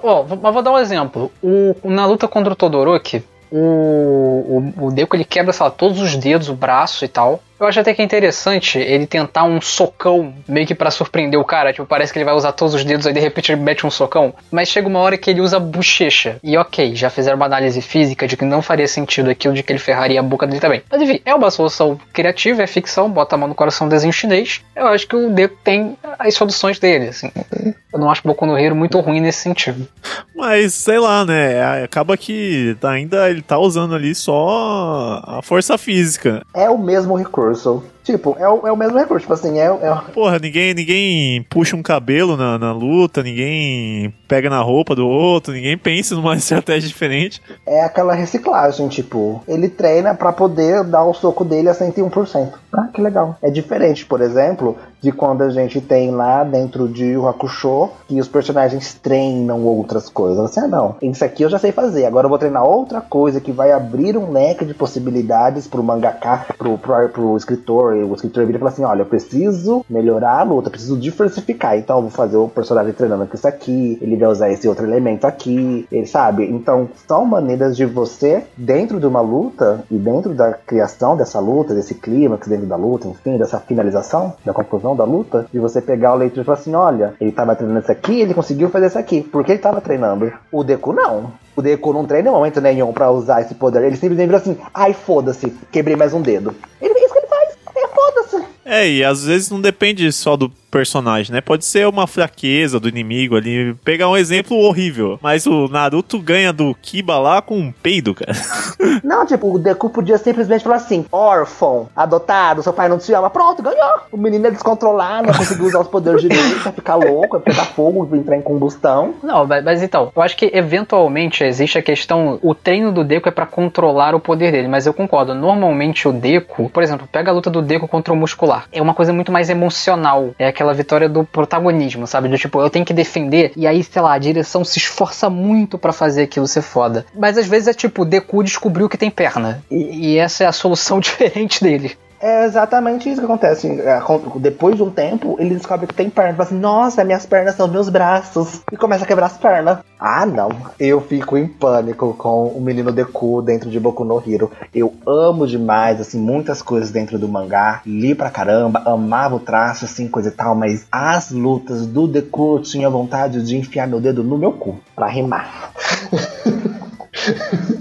A: Ó, mas vou dar um exemplo. O, na luta contra o Todoroki, o, o, o Deku ele quebra, sei lá, todos os dedos, o braço e tal. Eu acho até que é interessante ele tentar um socão, meio que pra surpreender o cara. Tipo, parece que ele vai usar todos os dedos, aí de repente ele mete um socão. Mas chega uma hora que ele usa bochecha. E ok, já fizeram uma análise física de que não faria sentido aquilo de que ele ferraria a boca dele também. Mas enfim, é uma solução criativa, é ficção, bota a mão no coração um desenho chinês. Eu acho que o Deco tem as soluções dele, assim. Eu não acho Boku no Hero muito ruim nesse sentido.
B: Mas, sei lá, né? Acaba que ainda ele tá usando ali só a força física.
F: É o mesmo recurso. Universal Tipo, é o, é o mesmo recurso. Tipo assim, é, é,
B: Porra, ninguém, ninguém puxa um cabelo na, na luta, ninguém pega na roupa do outro, ninguém pensa numa estratégia diferente.
F: é aquela reciclagem. Tipo, ele treina pra poder dar o soco dele a 101%. Ah, que legal. É diferente, por exemplo, de quando a gente tem lá dentro de Yu Hakusho que os personagens treinam outras coisas. Assim, ah, não, isso aqui eu já sei fazer. Agora eu vou treinar outra coisa que vai abrir um leque de possibilidades pro mangaka, pro, pro, pro escritor. O escritor vira e fala assim: olha, eu preciso melhorar a luta, preciso diversificar. Então eu vou fazer o personagem treinando com isso aqui, ele vai usar esse outro elemento aqui, ele sabe? Então são maneiras de você, dentro de uma luta e dentro da criação dessa luta, desse clímax dentro da luta, enfim, dessa finalização, da conclusão da luta, de você pegar o leitor e falar assim: olha, ele tava treinando isso aqui, ele conseguiu fazer isso aqui. Por que ele tava treinando? O Deku não. O Deku não treina em momento nenhum pra usar esse poder. Ele simplesmente vira assim: ai, foda-se, quebrei mais um dedo. Ele é isso que ele faz. É foda-se.
B: É, e às vezes não depende só do personagem, né? Pode ser uma fraqueza do inimigo ali. Pegar um exemplo horrível, mas o Naruto ganha do Kiba lá com um peido, cara.
F: Não, tipo, o Deku podia simplesmente falar assim: órfão, adotado, seu pai não te ama. Pronto, ganhou. O menino é descontrolado, não conseguiu usar os poderes direito, vai ficar louco, vai pegar fogo, vai entrar em combustão.
A: Não, mas, mas então, eu acho que eventualmente existe a questão. O treino do Deco é pra controlar o poder dele, mas eu concordo. Normalmente o Deco, por exemplo, pega a luta do Deco contra o muscular. É uma coisa muito mais emocional. É aquela vitória do protagonismo, sabe? Do tipo, eu tenho que defender, e aí, sei lá, a direção se esforça muito pra fazer aquilo ser foda. Mas às vezes é tipo, Deku descobriu que tem perna. E, e essa é a solução diferente dele.
F: É exatamente isso que acontece. É, Depois de um tempo, ele descobre que tem perna. Fala assim, nossa, minhas pernas são meus braços. E começa a quebrar as pernas. Ah, não. Eu fico em pânico com o menino Deku dentro de Boku no Hero. Eu amo demais, assim, muitas coisas dentro do mangá. Li pra caramba, amava o traço, assim, coisa e tal. Mas as lutas do Deku, eu tinha vontade de enfiar meu dedo no meu cu. Pra rimar.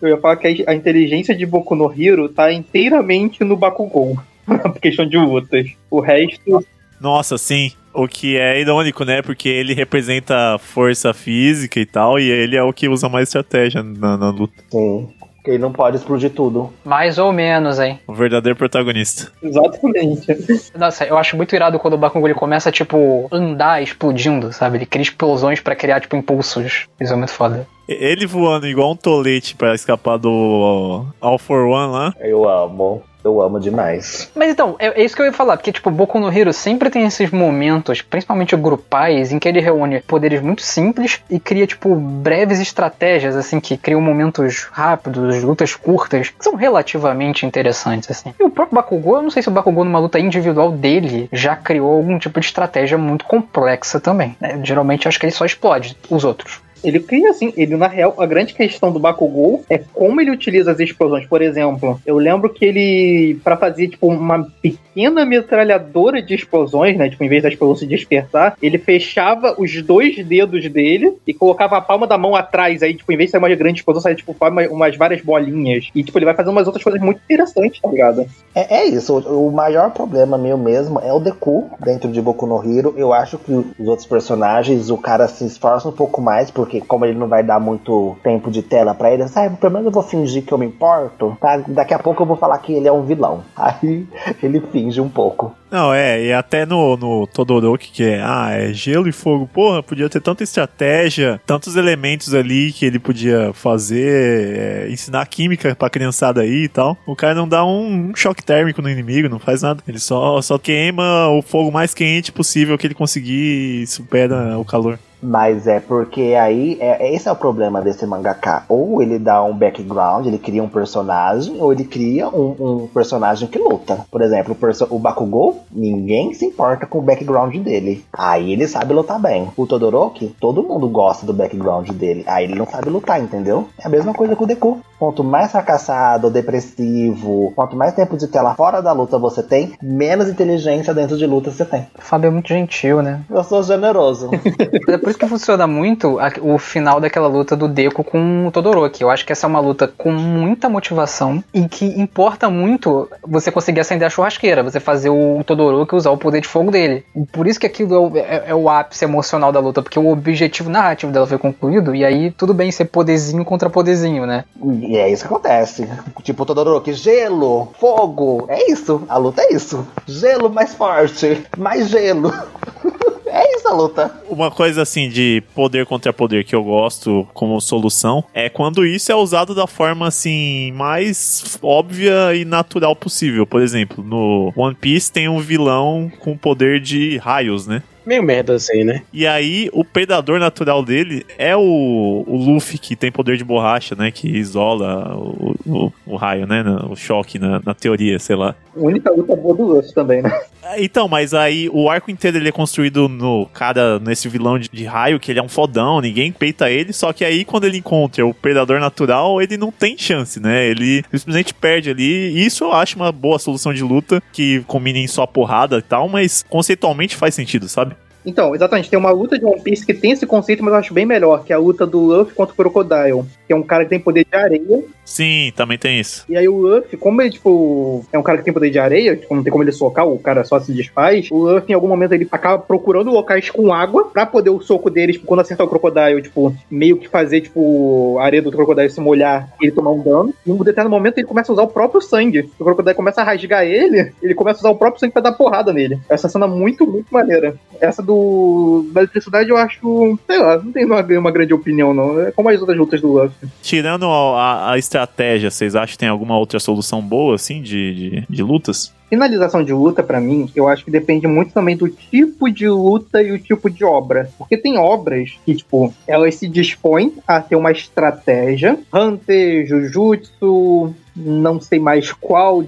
D: Eu ia falar que a, inteligência de Boku no Hero tá inteiramente no Bakugou. Por questão de lutas. O resto.
B: Nossa, sim. O que é irônico, né? Porque ele representa força física e tal, e ele é o que usa mais estratégia na, na luta.
F: Sim. Porque ele não pode explodir tudo.
A: Mais ou menos, hein?
B: O verdadeiro protagonista.
D: Exatamente.
A: Nossa, eu acho muito irado quando o Bakugou ele começa, tipo, andar explodindo, sabe? Ele cria explosões pra criar, tipo, impulsos. Isso é muito foda.
B: Ele voando igual um tolete pra escapar do All for One lá.
F: Eu amo. Eu amo demais.
A: Mas então, é, é isso que eu ia falar, porque, tipo, Boku no Hero sempre tem esses momentos, principalmente grupais, em que ele reúne poderes muito simples e cria, tipo, breves estratégias, assim, que criam momentos rápidos, lutas curtas, que são relativamente interessantes, assim. E o próprio Bakugou, eu não sei se o Bakugou, numa luta individual dele, já criou algum tipo de estratégia muito complexa também, né? Geralmente, acho que ele só explode os outros.
D: Ele cria assim, ele na real, a grande questão do Bakugou é como ele utiliza as explosões. Por exemplo, eu lembro que ele, pra fazer tipo uma pequena metralhadora de explosões, né, tipo em vez da explosão se dispersar, ele fechava os dois dedos dele e colocava a palma da mão atrás, aí tipo em vez de ser uma grande explosão, saia tipo uma- umas várias bolinhas. E tipo ele vai fazer umas outras coisas muito interessantes, tá ligado?
F: É, é isso, o, o maior problema meu mesmo é o Deku dentro de Boku no Hero. Eu acho que os outros personagens, o cara se esforça um pouco mais, porque como ele não vai dar muito tempo de tela pra ele, sabe, pelo menos eu vou fingir que eu me importo, tá? Daqui a pouco eu vou falar que ele é um vilão. Aí ele finge um pouco.
B: Não, é, e até no, no Todoroki, que é, ah, é gelo e fogo. Porra, podia ter tanta estratégia, tantos elementos ali que ele podia fazer, é, ensinar química pra criançada aí e tal. O cara não dá um, um choque térmico no inimigo, não faz nada. Ele só, só queima o fogo mais quente possível que ele conseguir e supera o calor.
F: Mas é porque aí, é, esse é o problema desse mangaka. Ou ele dá um background, ele cria um personagem, ou ele cria um, um personagem que luta. Por exemplo, o, perso o Bakugou, ninguém se importa com o background dele. Aí ele sabe lutar bem. O Todoroki, todo mundo gosta do background dele. Aí ele não sabe lutar, entendeu? É a mesma coisa com o Deku. Quanto mais fracassado, depressivo, quanto mais tempo de tela fora da luta você tem, menos inteligência dentro de luta você tem.
A: O Fábio é muito gentil, né?
F: Eu sou generoso.
A: isso que funciona muito a, o final daquela luta do Deku com o Todoroki. Eu acho que essa é uma luta com muita motivação e que importa muito você conseguir acender a churrasqueira, você fazer o Todoroki usar o poder de fogo dele. E por isso que aquilo é o, é, é o ápice emocional da luta, porque o objetivo narrativo dela foi concluído e aí tudo bem ser poderzinho contra poderzinho, né?
F: E é isso que acontece. Tipo, Todoroki, gelo, fogo. É isso. A luta é isso. Gelo mais forte. Mais gelo. É isso a luta.
B: Uma coisa assim de poder contra poder que eu gosto como solução é quando isso é usado da forma assim mais óbvia e natural possível. Por exemplo, no One Piece tem um vilão com poder de raios, né?
E: Meio merda assim, né?
B: E aí, o predador natural dele é o, o Luffy, que tem poder de borracha, né? Que isola o, o, o raio, né? O choque, na, na teoria, sei lá.
D: A única luta boa do Luffy também, né?
B: Então, mas aí o arco inteiro ele é construído no cara, nesse vilão de, de, raio, que ele é um fodão, ninguém peita ele, só que aí quando ele encontra o predador natural, ele não tem chance, né? Ele simplesmente perde ali. E isso eu acho uma boa solução de luta, que combina em só porrada e tal, mas conceitualmente faz sentido, sabe?
D: Então, exatamente, tem uma luta de One Piece que tem esse conceito, mas eu acho bem melhor, que é a luta do Luffy contra o Crocodile, que é um cara que tem poder de areia.
B: Sim, também tem isso.
D: E aí o Luffy, como ele, tipo, é um cara que tem poder de areia, tipo, não tem como ele socar, o cara só se desfaz, o Luffy, em algum momento, ele acaba procurando locais com água pra poder o soco dele, tipo, quando acertar o Crocodile, tipo, meio que fazer, tipo, a areia do Crocodile se molhar e ele tomar um dano. E em um determinado momento ele começa a usar o próprio sangue. O Crocodile começa a rasgar ele, ele começa a usar o próprio sangue pra dar porrada nele. Essa cena é muito, muito maneira. Essa do da eletricidade eu acho, sei lá, não tenho uma, uma grande opinião, não. É como as outras lutas do Luffy.
B: Tirando a, a estratégia, vocês acham que tem alguma outra solução boa, assim, de, de, de lutas?
D: Finalização de luta, para mim, eu acho que depende muito também do tipo de luta e o tipo de obra. Porque tem obras que, tipo, elas se dispõem a ter uma estratégia. Hunter, Jujutsu, não sei mais qual.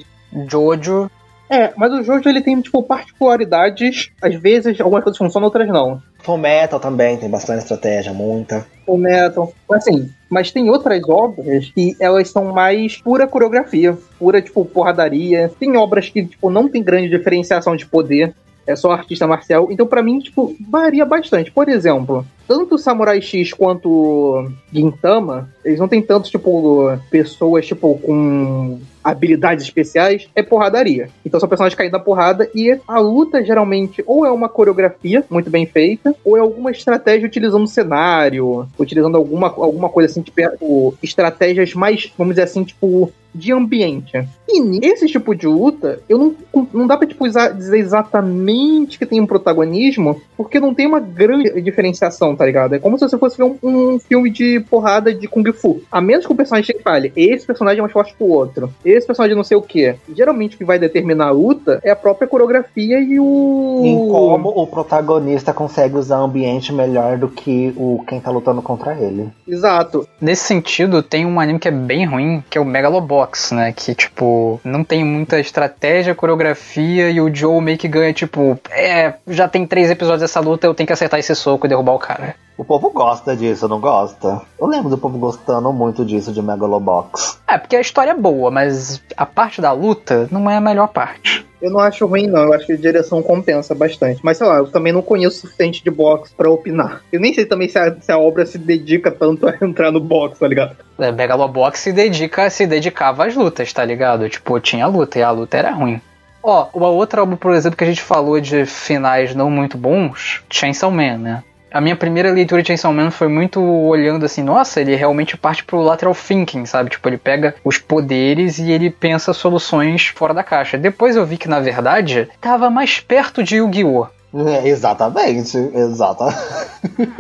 A: Jojo.
D: É, mas o Jojo ele tem, tipo, particularidades. Às vezes algumas coisas funcionam, outras não.
F: Full Metal também tem bastante estratégia, muita.
D: Full Metal. Assim, mas tem outras obras que elas são mais pura coreografia, pura, tipo, porradaria. Tem obras que, tipo, não tem grande diferenciação de poder. É só artista marcial. Então, para mim, tipo, varia bastante. Por exemplo, tanto Samurai X quanto Gintama, eles não tem tantos, tipo, pessoas, tipo, com habilidades especiais, é porradaria. Então são personagens caindo na porrada e a luta geralmente ou é uma coreografia muito bem feita, ou é alguma estratégia utilizando cenário, utilizando alguma, alguma coisa assim, tipo, estratégias mais, vamos dizer assim, tipo, de ambiente. E nesse tipo de luta, eu não, não dá pra tipo, dizer exatamente que tem um protagonismo, porque não tem uma grande diferenciação, tá ligado? É como se você fosse ver um, um filme de porrada de Kung Fu. A menos que o personagem fale, esse personagem é mais forte que o outro, esse personagem não sei o que. Geralmente o que vai determinar a luta é a própria coreografia e o.
F: Em como o protagonista consegue usar o ambiente melhor do que o quem tá lutando contra ele.
D: Exato.
A: Nesse sentido, tem um anime que é bem ruim, que é o Megalobox né? Que, tipo, não tem muita estratégia, coreografia e o Joe meio que ganha, tipo, é, já tem três episódios dessa luta, eu tenho que acertar esse soco e derrubar o cara.
F: O povo gosta disso, não gosta? Eu lembro do povo gostando muito disso de Megalobox.
A: É, porque a história é boa, mas a parte da luta não é a melhor parte.
D: Eu não acho ruim, não. Eu acho que a direção compensa bastante. Mas sei lá, eu também não conheço o suficiente de boxe pra opinar. Eu nem sei também se a, se a obra se dedica tanto a entrar no boxe, tá ligado?
A: É, Megalobox se dedica, se dedicava às lutas, tá ligado? Tipo, tinha luta e a luta era ruim. Ó, uma outra obra, por exemplo, que a gente falou de finais não muito bons, Chainsaw Man, né? A minha primeira leitura de Chainsaw Man foi muito olhando assim, nossa, ele realmente parte pro lateral thinking, sabe? Tipo, ele pega os poderes e ele pensa soluções fora da caixa. Depois eu vi que, na verdade, tava mais perto de Yu-Gi-Oh!
F: É, exatamente, exata.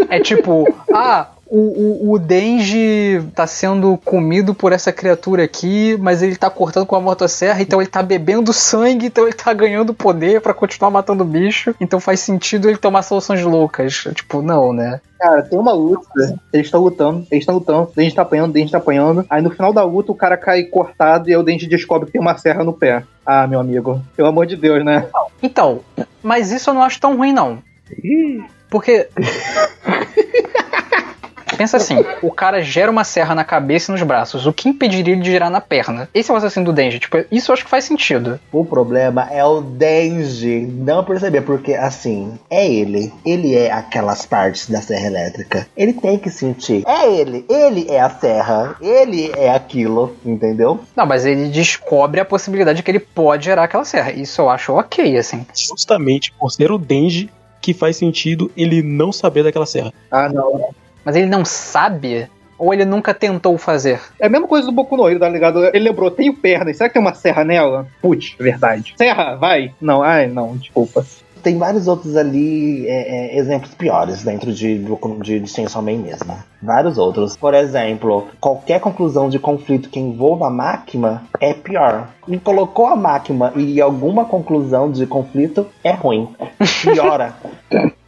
A: É tipo, ah, o, o, o Denji tá sendo comido por essa criatura aqui, mas ele tá cortando com a motosserra, então ele tá bebendo sangue, então ele tá ganhando poder para continuar matando bicho, então faz sentido ele tomar soluções loucas. Tipo, não, né?
D: Cara, tem uma luta, eles estão lutando, eles estão lutando, o Denji tá apanhando, o Denji tá apanhando. Aí no final da luta o cara cai cortado e aí o Denji descobre que tem uma serra no pé. Ah, meu amigo, pelo amor de Deus, né?
A: Então, mas isso eu não acho tão ruim, não. Porque. Pensa assim, o cara gera uma serra na cabeça e nos braços. O que impediria ele de gerar na perna? Esse é o assassino do Denji. Tipo, isso eu acho que faz sentido.
F: O problema é o Denji não perceber, porque assim, é ele. Ele é aquelas partes da serra elétrica. Ele tem que sentir. É ele. Ele é a serra. Ele é aquilo, entendeu?
A: Não, mas ele descobre a possibilidade de que ele pode gerar aquela serra. Isso eu acho ok, assim.
E: Justamente por ser o Denji que faz sentido ele não saber daquela serra.
D: Ah, não.
A: Mas ele não sabe? Ou ele nunca tentou fazer?
D: É a mesma coisa do Boku no Hero, tá ligado? Ele lembrou, tenho pernas, será que tem uma serra nela? Putz, verdade. Serra, vai. Não, ai, não, desculpa.
F: Tem vários outros ali é, é, exemplos piores dentro de, de, de Chainsaw Man mesmo. Vários outros. Por exemplo, qualquer conclusão de conflito que envolva a máquina é pior. E colocou a máquina e alguma conclusão de conflito é ruim. Piora.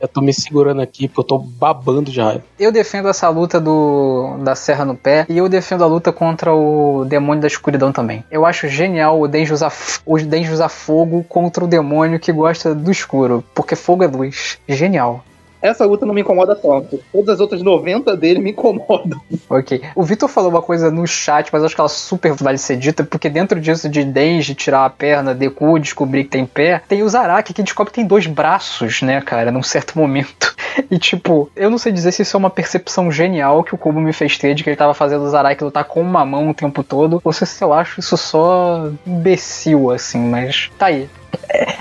E: Eu tô me segurando aqui porque eu tô babando de raiva.
A: Eu defendo essa luta do da serra no pé e eu defendo a luta contra o demônio da escuridão também. Eu acho genial o Denji usar, usar fogo contra o demônio que gosta do escuro, porque fogo é luz. Genial.
D: Essa luta não me incomoda tanto. Todas as outras 90 dele me incomodam.
A: Ok. O Vitor falou uma coisa no chat, mas acho que ela super vale ser dita, porque dentro disso de Denji tirar a perna, Deku descobrir que tem pé, tem o Zaraki que descobre que tem dois braços, né, cara, num certo momento. E tipo, eu não sei dizer se isso é uma percepção genial que o Kubo me fez ter de que ele tava fazendo o Zaraki lutar com uma mão o tempo todo, ou se eu acho isso só imbecil, assim, mas tá aí.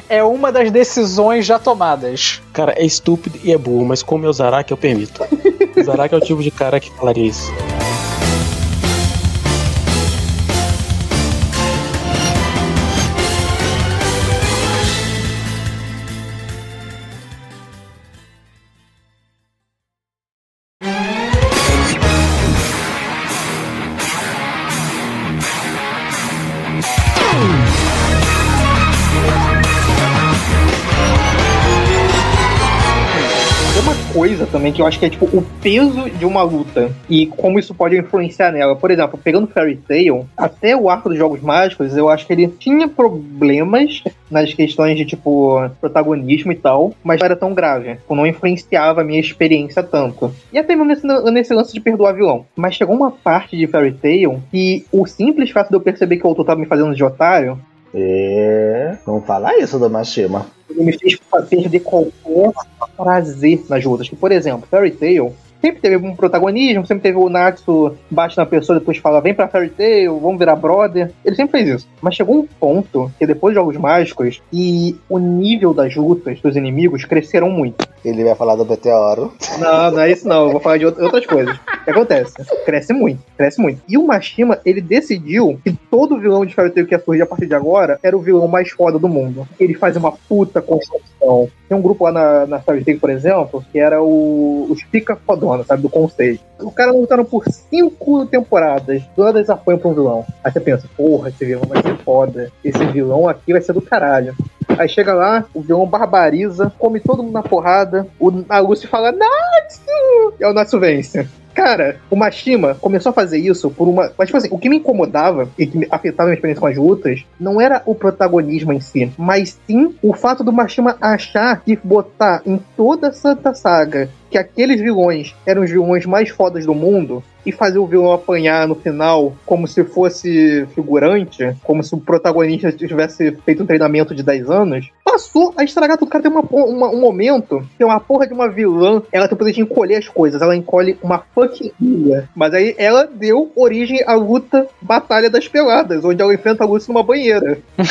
A: É uma das decisões já tomadas.
E: Cara, é estúpido e é burro, mas como é o Zaraki, eu permito. O Zaraki é o tipo de cara que falaria isso.
D: Também que eu acho que é tipo o peso de uma luta e como isso pode influenciar nela. Por exemplo, pegando Fairy Tail, até o arco dos Jogos Mágicos, eu acho que ele tinha problemas nas questões de tipo protagonismo e tal, mas não era tão grave. Tipo, não influenciava a minha experiência tanto. E até mesmo nesse, nesse lance de perdoar vilão. Mas chegou uma parte de Fairy Tail que o simples fato de eu perceber que o autor tava me fazendo de otário
F: É. Não fala isso do Mashima.
D: ele me fez perder qualquer prazer nas lutas. Por exemplo, Fairy Tail sempre teve um protagonismo, sempre teve o Natsu bate na pessoa depois fala, vem pra Fairy Tail, vamos virar brother. Ele sempre fez isso. Mas chegou um ponto que depois de Jogos Mágicos e o nível das lutas dos inimigos cresceram muito.
F: Ele vai falar do Meteoro.
D: Não, não é isso não. Eu vou falar de out- outras coisas. O que acontece? Cresce muito, cresce muito. E o Mashima, ele decidiu que todo vilão de Fairy Tail que ia surgir a partir de agora era o vilão mais foda do mundo. Ele faz uma puta construção. Tem um grupo lá na, na Fairy Tail, por exemplo, que era o, os Pica Fodona, sabe, do conselho. O cara lutaram por cinco temporadas. Eles apoiam pra um vilão. Aí você pensa, porra, esse vilão vai ser foda. Esse vilão aqui vai ser do caralho. Aí chega lá, o vilão barbariza, come todo mundo na porrada. O Naruto fala, Natsu! E o Natsu vence. Cara, o Mashima começou a fazer isso por uma. Mas, tipo assim, o que me incomodava e que afetava a minha experiência com as lutas não era o protagonismo em si, mas sim o fato do Mashima achar que botar em toda a Santa Saga que aqueles vilões eram os vilões mais fodas do mundo e fazer o vilão apanhar no final como se fosse figurante, como se o protagonista tivesse feito um treinamento de 10 anos, passou a estragar tudo. Cara, tem uma, uma- um momento que uma porra de uma vilã, ela tem o poder de encolher as coisas, ela encolhe uma fucking ilha. Mas aí ela deu origem à luta Batalha das Peladas, onde ela enfrenta a Lucy numa banheira.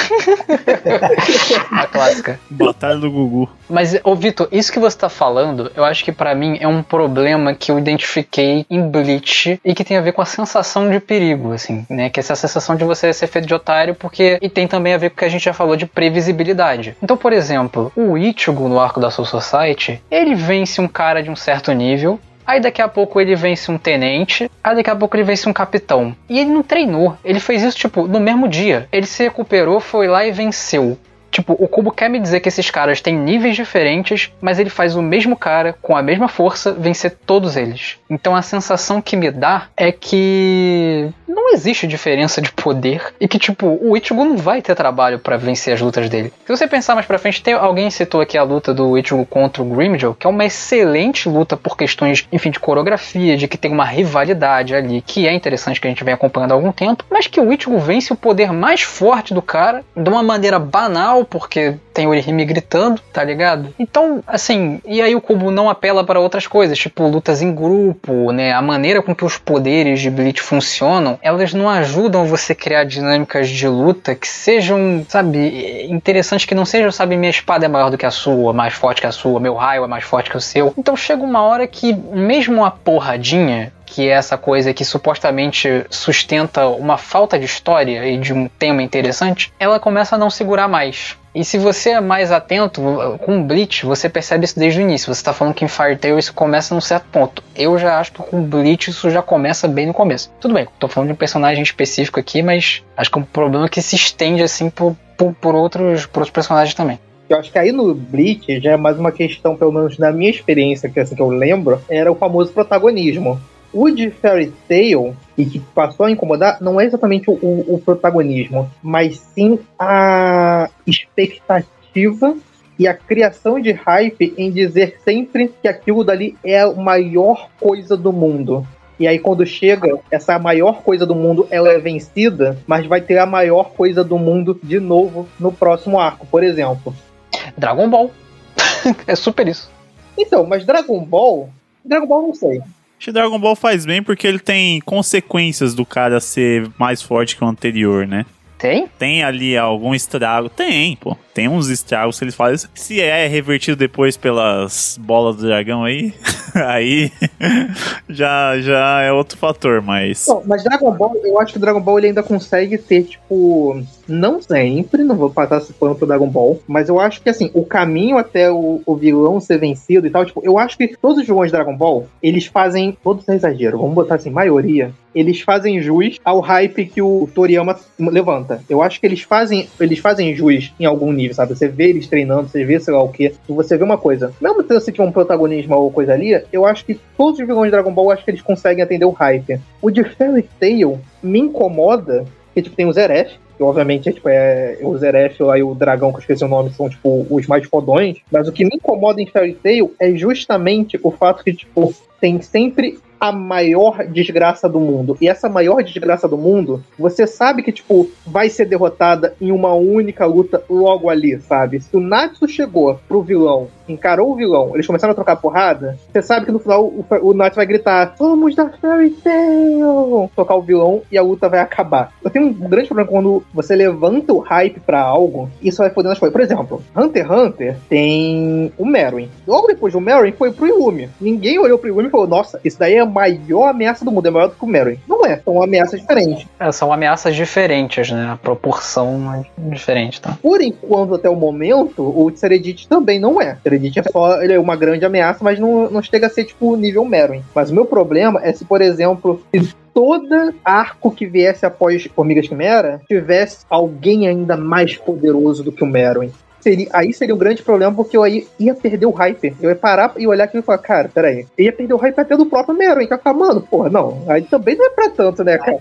A: A clássica.
B: Batalha do Gugu.
A: Mas, ô Vitor, isso que você tá falando, eu acho que pra mim é um problema que eu identifiquei em Bleach e que tem a ver com a sensação de perigo, assim, né? Que é essa sensação de você ser feito de otário, porque. E tem também a ver com o que a gente já falou de previsibilidade. Então, por exemplo, o Ichigo no arco da Soul Society, ele vence um cara de um certo nível. aí daqui a pouco ele vence um tenente, aí daqui a pouco ele vence um capitão. E ele não treinou, ele fez isso tipo no mesmo dia. Ele se recuperou, foi lá e venceu. Tipo, o Cubo quer me dizer que esses caras têm níveis diferentes, mas ele faz o mesmo cara, com a mesma força, vencer todos eles. Então a sensação que me dá é que não existe diferença de poder e que, tipo, o Ichigo não vai ter trabalho para vencer as lutas dele. Se você pensar mais pra frente, tem, alguém citou aqui a luta do Ichigo contra o Grimjow, que é uma excelente luta por questões, enfim, de coreografia, de que tem uma rivalidade ali, que é interessante que a gente vem acompanhando há algum tempo, mas que o Ichigo vence o poder mais forte do cara de uma maneira banal, porque tem o Orihime gritando, tá ligado? Então, assim, e aí o Kubo não apela para outras coisas, tipo lutas em grupo, né? A maneira com que os poderes de Bleach funcionam, elas não ajudam você criar dinâmicas de luta que sejam, sabe, interessantes, que não sejam, sabe, minha espada é maior do que a sua, mais forte que a sua, meu raio é mais forte que o seu. Então chega uma hora que, mesmo a porradinha, que é essa coisa que supostamente sustenta uma falta de história e de um tema interessante, ela começa a não segurar mais. E se você é mais atento, com Bleach, você percebe isso desde o início. Você está falando que em Fire Tail isso começa num certo ponto. Eu já acho que com Bleach isso já começa bem no começo. Tudo bem, tô falando de um personagem específico aqui, mas acho que é um problema que se estende assim por, por, por outros, por outros personagens também.
D: Eu acho que aí no Bleach já é mais uma questão, pelo menos na minha experiência, que assim que eu lembro, era o famoso protagonismo. O de Fairy Tail, e que passou a incomodar, não é exatamente o, o protagonismo, mas sim a expectativa e a criação de hype em dizer sempre que aquilo dali é a maior coisa do mundo. E aí quando chega, essa maior coisa do mundo, ela é vencida, mas vai ter a maior coisa do mundo de novo no próximo arco, por exemplo.
A: Dragon Ball. é super isso.
D: Então, mas Dragon Ball, Dragon Ball não sei.
B: Que Dragon Ball faz bem porque ele tem consequências do cara ser mais forte que o anterior, né?
A: Tem?
B: Tem ali algum estrago? Tem, pô. Tem uns estragos que eles fazem. Se é revertido depois pelas bolas do dragão aí, aí já, já é outro fator, mas.
D: Não, mas Dragon Ball, eu acho que o Dragon Ball ele ainda consegue ter, tipo. Não sempre, não vou passar esse pano pro Dragon Ball, mas eu acho que assim, o caminho até o, o vilão ser vencido e tal, tipo, eu acho que todos os vilões de Dragon Ball, eles fazem. Todos é exagero, vamos botar assim, maioria, eles fazem jus ao hype que o Toriyama levanta. Eu acho que eles fazem, eles fazem jus em algum nível, sabe? Você vê eles treinando, você vê sei lá o que. Você vê uma coisa. Mesmo se tiver um protagonismo ou coisa ali, eu acho que todos os vilões de Dragon Ball, acho que eles conseguem atender o hype. O de Fairy Tail me incomoda, que tipo, tem o Zeref, que obviamente é, tipo, é o Zeref lá e o dragão, que eu esqueci o nome, são tipo os mais fodões. Mas o que me incomoda em Fairy Tail é justamente o fato que, tipo, tem sempre a maior desgraça do mundo. E essa maior desgraça do mundo, você sabe que, tipo, vai ser derrotada em uma única luta logo ali, sabe? Se o Natsu chegou pro vilão, encarou o vilão, eles começaram a trocar porrada, você sabe que no final o, o Natsu vai gritar: Vamos da Fairy Tail! Tocar o vilão e a luta vai acabar. Eu tenho um grande problema quando você levanta o hype pra algo, isso vai fodendo as coisas. Por exemplo, Hunter x Hunter tem o Meruem. Logo depois do Meruem foi pro Illumin. Ninguém olhou pro Illumin e falou: Nossa, isso daí é a maior ameaça do mundo, é maior do que o Meruem. Não é, são ameaças diferentes.
A: É, são ameaças diferentes, né? A proporção é diferente, tá?
D: Por enquanto, até o momento, o Tseredit também não é. Tseredit é só ele é uma grande ameaça, mas não, não chega a ser tipo nível Meruem. Mas o meu problema é se, por exemplo, toda arco que viesse após Formigas Quimera tivesse alguém ainda mais poderoso do que o Meruem. Seria, aí seria um grande problema, porque eu aí ia perder o hype. Eu ia parar e olhar aqui e falar, cara, peraí. Eu ia perder o hype até do próprio Meruem, que eu ia falar, mano, porra, não. Aí também não é pra tanto, né, cara?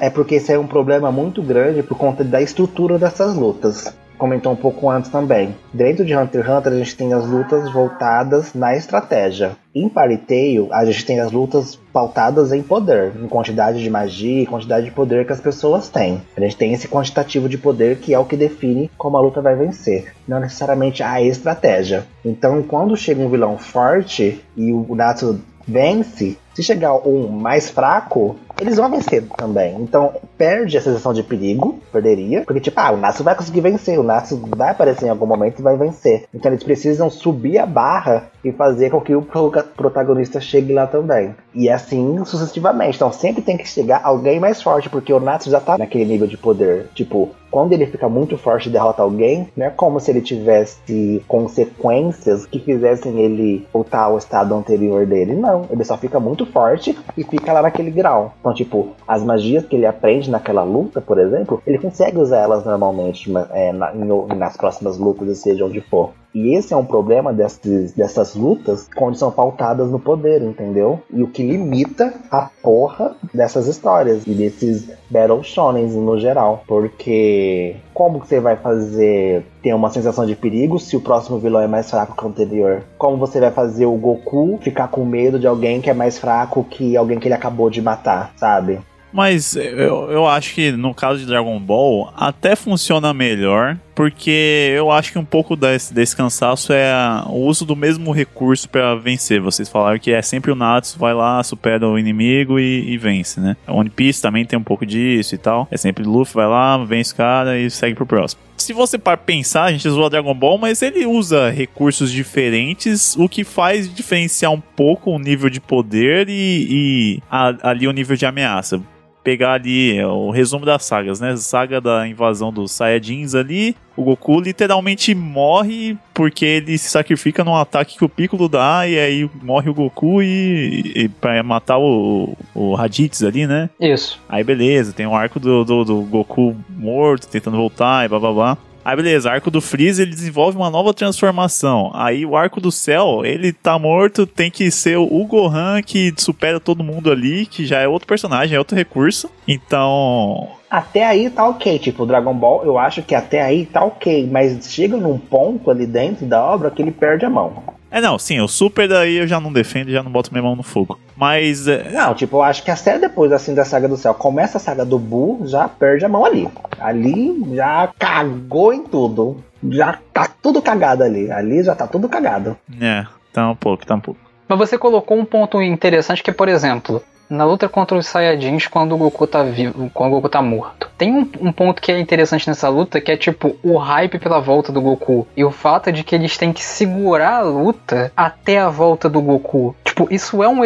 F: É porque esse é um problema muito grande por conta da estrutura dessas lutas. Comentou um pouco antes também. Dentro de Hunter x Hunter, a gente tem as lutas voltadas na estratégia. Em Pariteio, a gente tem as lutas pautadas em poder, em quantidade de magia e quantidade de poder que as pessoas têm. A gente tem esse quantitativo de poder que é o que define como a luta vai vencer, não necessariamente a estratégia. Então, quando chega um vilão forte e o Natsu vence, se chegar um mais fraco, eles vão vencer também. Então, perde a sensação de perigo, perderia, porque tipo, ah, o Natsu vai conseguir vencer, o Natsu vai aparecer em algum momento e vai vencer. Então, eles precisam subir a barra e fazer com que o protagonista chegue lá também. E assim sucessivamente. Então, sempre tem que chegar alguém mais forte, porque o Natsu já tá naquele nível de poder. Tipo, quando ele fica muito forte e derrota alguém, não é como se ele tivesse consequências que fizessem ele voltar ao estado anterior dele. Não, ele só fica muito forte e fica lá naquele grau. Então, tipo, as magias que ele aprende naquela luta, por exemplo, ele consegue usar elas normalmente é, na, em, nas próximas lutas, seja onde for. E esse é um problema desses, dessas lutas quando são pautadas no poder, entendeu? E o que limita a porra dessas histórias e desses Battle Shonens no geral. Porque como que você vai fazer ter uma sensação de perigo se o próximo vilão é mais fraco que o anterior? Como você vai fazer o Goku ficar com medo de alguém que é mais fraco que alguém que ele acabou de matar, sabe?
B: Mas eu, eu acho que no caso de Dragon Ball até funciona melhor porque eu acho que um pouco desse, desse cansaço é o uso do mesmo recurso para vencer. Vocês falaram que é sempre o Natsu vai lá, supera o inimigo e, e vence, né? One Piece também tem um pouco disso e tal. É sempre Luffy vai lá, vence o cara e segue pro próximo. Se você para pensar, a gente zoa Dragon Ball, mas ele usa recursos diferentes, o que faz diferenciar um pouco o nível de poder e, e a, ali o nível de ameaça pegar ali é, o resumo das sagas, né? Saga da invasão dos Saiyajins ali. O Goku literalmente morre porque ele se sacrifica num ataque que o Piccolo dá e aí morre o Goku e, e pra matar o, o Raditz ali, né?
A: Isso.
B: Aí beleza, tem o arco do, do, do Goku morto, tentando voltar e blá blá blá. Aí beleza, arco do Freeze ele desenvolve uma nova transformação. Aí o arco do céu, ele tá morto, tem que ser o Gohan que supera todo mundo ali, que já é outro personagem, é outro recurso. Então,
F: até aí tá ok. Tipo, Dragon Ball, eu acho que até aí tá ok. Mas chega num ponto ali dentro da obra que ele perde a mão.
B: É, não, sim, o Super daí eu já não defendo, já não boto minha mão no fogo. Mas. É...
F: Não, tipo, eu acho que até depois assim da saga do céu, começa a saga do Buu, já perde a mão ali. Ali já cagou em tudo. Já tá tudo cagado ali. Ali já tá tudo cagado.
B: É, tá um pouco, tá um pouco.
A: Mas você colocou um ponto interessante que, por exemplo, na luta contra os Saiyajins quando o Goku tá vivo, quando o Goku tá morto. Tem um, um, ponto que é interessante nessa luta que é tipo o hype pela volta do Goku e o fato de que eles têm que segurar a luta até a volta do Goku. Tipo, isso é um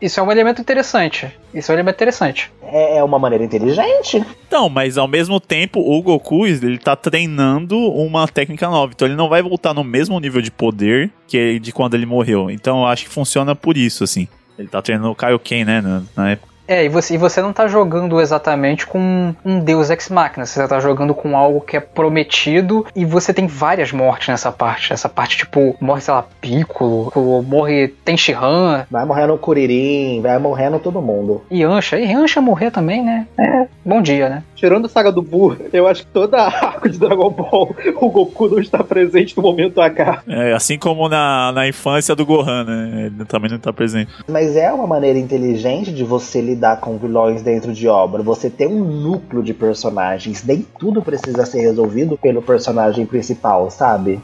A: isso é um elemento interessante. Isso é um elemento interessante.
F: É, é uma maneira inteligente.
B: Então, mas ao mesmo tempo, o Goku, ele tá treinando uma técnica nova. Então ele não vai voltar no mesmo nível de poder que de quando ele morreu. Então eu acho que funciona por isso, assim. Ele tá treinando o Kaioken, né? Na, na época.
A: É, e você, e você não tá jogando exatamente com um Deus Ex Machina, você tá jogando com algo que é prometido e você tem várias mortes nessa parte. Essa parte, tipo, morre, sei lá, Piccolo, morre Tenshinhan.
F: Vai morrendo Kuririn, vai morrendo todo mundo.
A: E Ancha, e Ancha morrer também, né? É, bom dia, né?
D: Tirando a saga do Buu, eu acho que toda a arco de Dragon Ball, o Goku não está presente no momento H.
B: É, assim como na, na infância do Gohan, né? Ele também não está presente.
F: Mas é uma maneira inteligente de você lidar lidar com vilões dentro de obra. Você tem um núcleo de personagens, nem tudo precisa ser resolvido pelo personagem principal, sabe?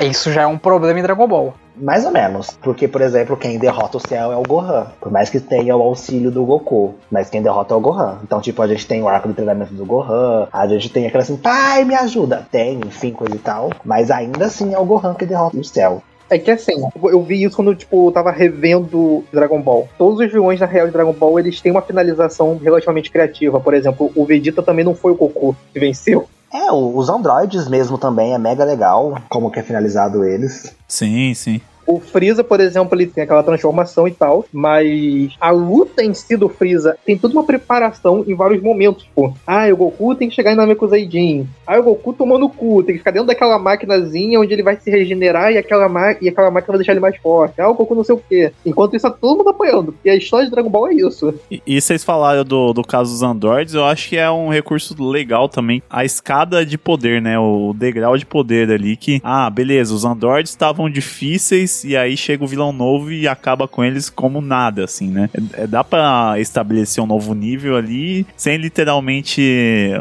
A: Isso já é um problema em Dragon Ball.
F: Mais ou menos. Porque, por exemplo, quem derrota o céu é o Gohan. Por mais que tenha o auxílio do Goku. Mas quem derrota é o Gohan. Então, tipo, a gente tem o arco de treinamento do Gohan. A gente tem aquela assim, pai, me ajuda. Tem, enfim, coisa e tal. Mas ainda assim é o Gohan que derrota o céu.
D: É que assim, eu vi isso quando, tipo, eu tava revendo Dragon Ball. Todos os vilões da real de Dragon Ball, eles têm uma finalização relativamente criativa. Por exemplo, o Vegeta também não foi o Goku que venceu.
F: É, os androides mesmo também é mega legal, como que é finalizado eles.
B: Sim, sim.
D: O Freeza, por exemplo, ele tem aquela transformação e tal, mas a luta em si do Freeza tem toda uma preparação em vários momentos, pô. Ah, o Goku tem que chegar em Namekuseidin. Ah, o Goku tomando cu, tem que ficar dentro daquela maquinazinha onde ele vai se regenerar e aquela, e aquela máquina vai deixar ele mais forte. Ah, o Goku não sei o quê. Enquanto isso, tá todo mundo apanhando. E a história de Dragon Ball é isso.
B: E, e vocês falaram do, do caso dos androids, eu acho que é um recurso legal também. A escada de poder, né? O degrau de poder ali que, ah, beleza, os androids estavam difíceis e aí chega o vilão novo e acaba com eles como nada, assim, né? É, dá para estabelecer um novo nível ali sem literalmente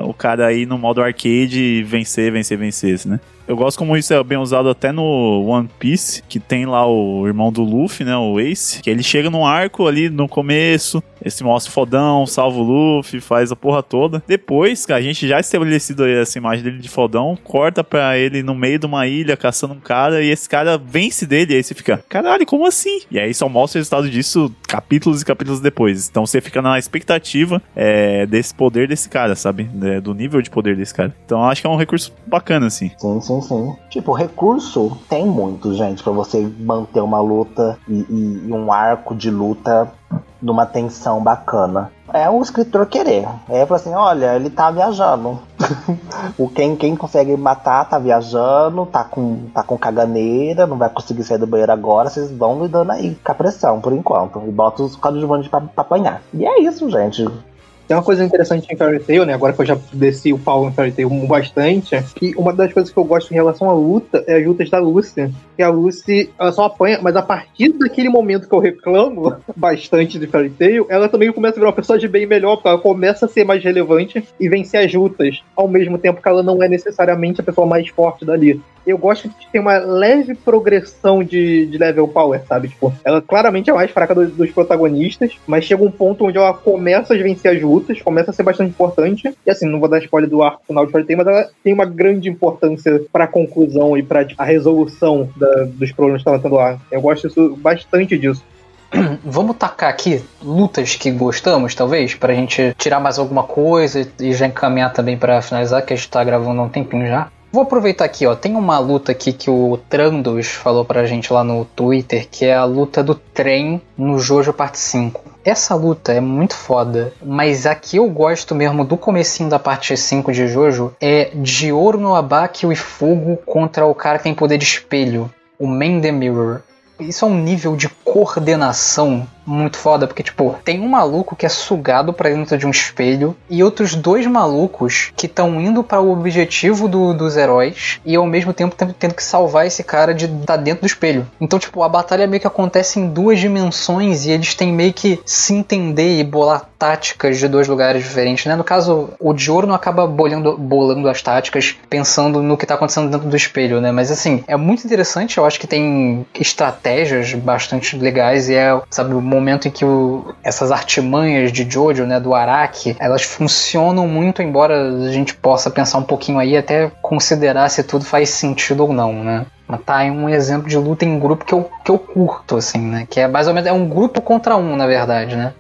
B: o cara aí no modo arcade vencer, vencer, vencer, né? Eu gosto como isso é bem usado até no One Piece, que tem lá o irmão do Luffy, né, o Ace, que ele chega num arco ali no começo, Esse mostra fodão, salva o Luffy, faz a porra toda. Depois, a gente já estabelecido aí essa imagem dele de fodão, corta pra ele no meio de uma ilha caçando um cara e esse cara vence dele. E aí você fica, caralho, como assim? E aí só mostra o resultado disso capítulos e capítulos depois. Então você fica na expectativa é, desse poder desse cara, sabe? É, do nível de poder desse cara. Então acho que é um recurso bacana, assim.
F: Sim, sim, sim. Tipo, recurso tem muito, gente, pra você manter uma luta e, e- e um arco de luta numa tensão bacana. É o escritor querer. É falar assim, olha, ele tá viajando. o quem, quem consegue matar tá viajando, tá com, tá com caganeira, não vai conseguir sair do banheiro agora, vocês vão lidando aí com a pressão, por enquanto. E bota os coadjuvantes pra, pra apanhar. E é isso, gente.
D: Tem uma coisa interessante em Fairy Tail, né? Agora que eu já desci o pau em Fairy Tail bastante, que uma das coisas que eu gosto em relação à luta é as lutas da Lucy. Que a Lucy, ela só apanha, mas a partir daquele momento que eu reclamo bastante de Fairy Tail, ela também começa a virar uma pessoa de bem melhor, porque ela começa a ser mais relevante e vencer as lutas, ao mesmo tempo que ela não é necessariamente a pessoa mais forte dali. Eu gosto que tem uma leve progressão de, de level power, sabe? Tipo, ela claramente é mais fraca dos, dos protagonistas, mas chega um ponto onde ela começa a vencer as lutas, começa a ser bastante importante. E assim, não vou dar spoiler do arco final de Fairy mas ela tem uma grande importância pra conclusão e pra tipo, a resolução da- dos problemas que estavam tendo lá. Eu gosto isso, bastante disso.
A: Vamos tacar aqui lutas que gostamos, talvez, pra gente tirar mais alguma coisa e já encaminhar também pra finalizar, que a gente tá gravando há um tempinho já. Vou aproveitar aqui, ó. Tem uma luta aqui que o Trandos falou pra gente lá no Twitter, que é a luta do trem no Jojo Parte 5. Essa luta é muito foda, mas a que eu gosto mesmo do comecinho da parte 5 de Jojo é de ouro no abaque e fogo contra o cara que tem poder de espelho, o Man the Mirror. Isso é um nível de coordenação muito foda, porque, tipo, tem um maluco que é sugado pra dentro de um espelho e outros dois malucos que estão indo para o objetivo do- dos heróis e ao mesmo tempo tendo, que salvar esse cara de estar dentro do espelho. Então, tipo, a batalha meio que acontece em duas dimensões e eles têm meio que se entender e bolar táticas de dois lugares diferentes, né? No caso, o Diorno acaba bolando, bolando as táticas pensando no que tá acontecendo dentro do espelho, né? Mas assim, é muito interessante, eu acho que tem estratégias bastante legais e é, sabe, o momento em que o- essas artimanhas de Jojo, né, do Araki, elas funcionam muito, embora a gente possa pensar um pouquinho aí até considerar se tudo faz sentido ou não, né? Mas tá aí um exemplo de luta em grupo que eu, que eu curto, assim, né? Que é mais ou menos é um grupo contra um, na verdade, né?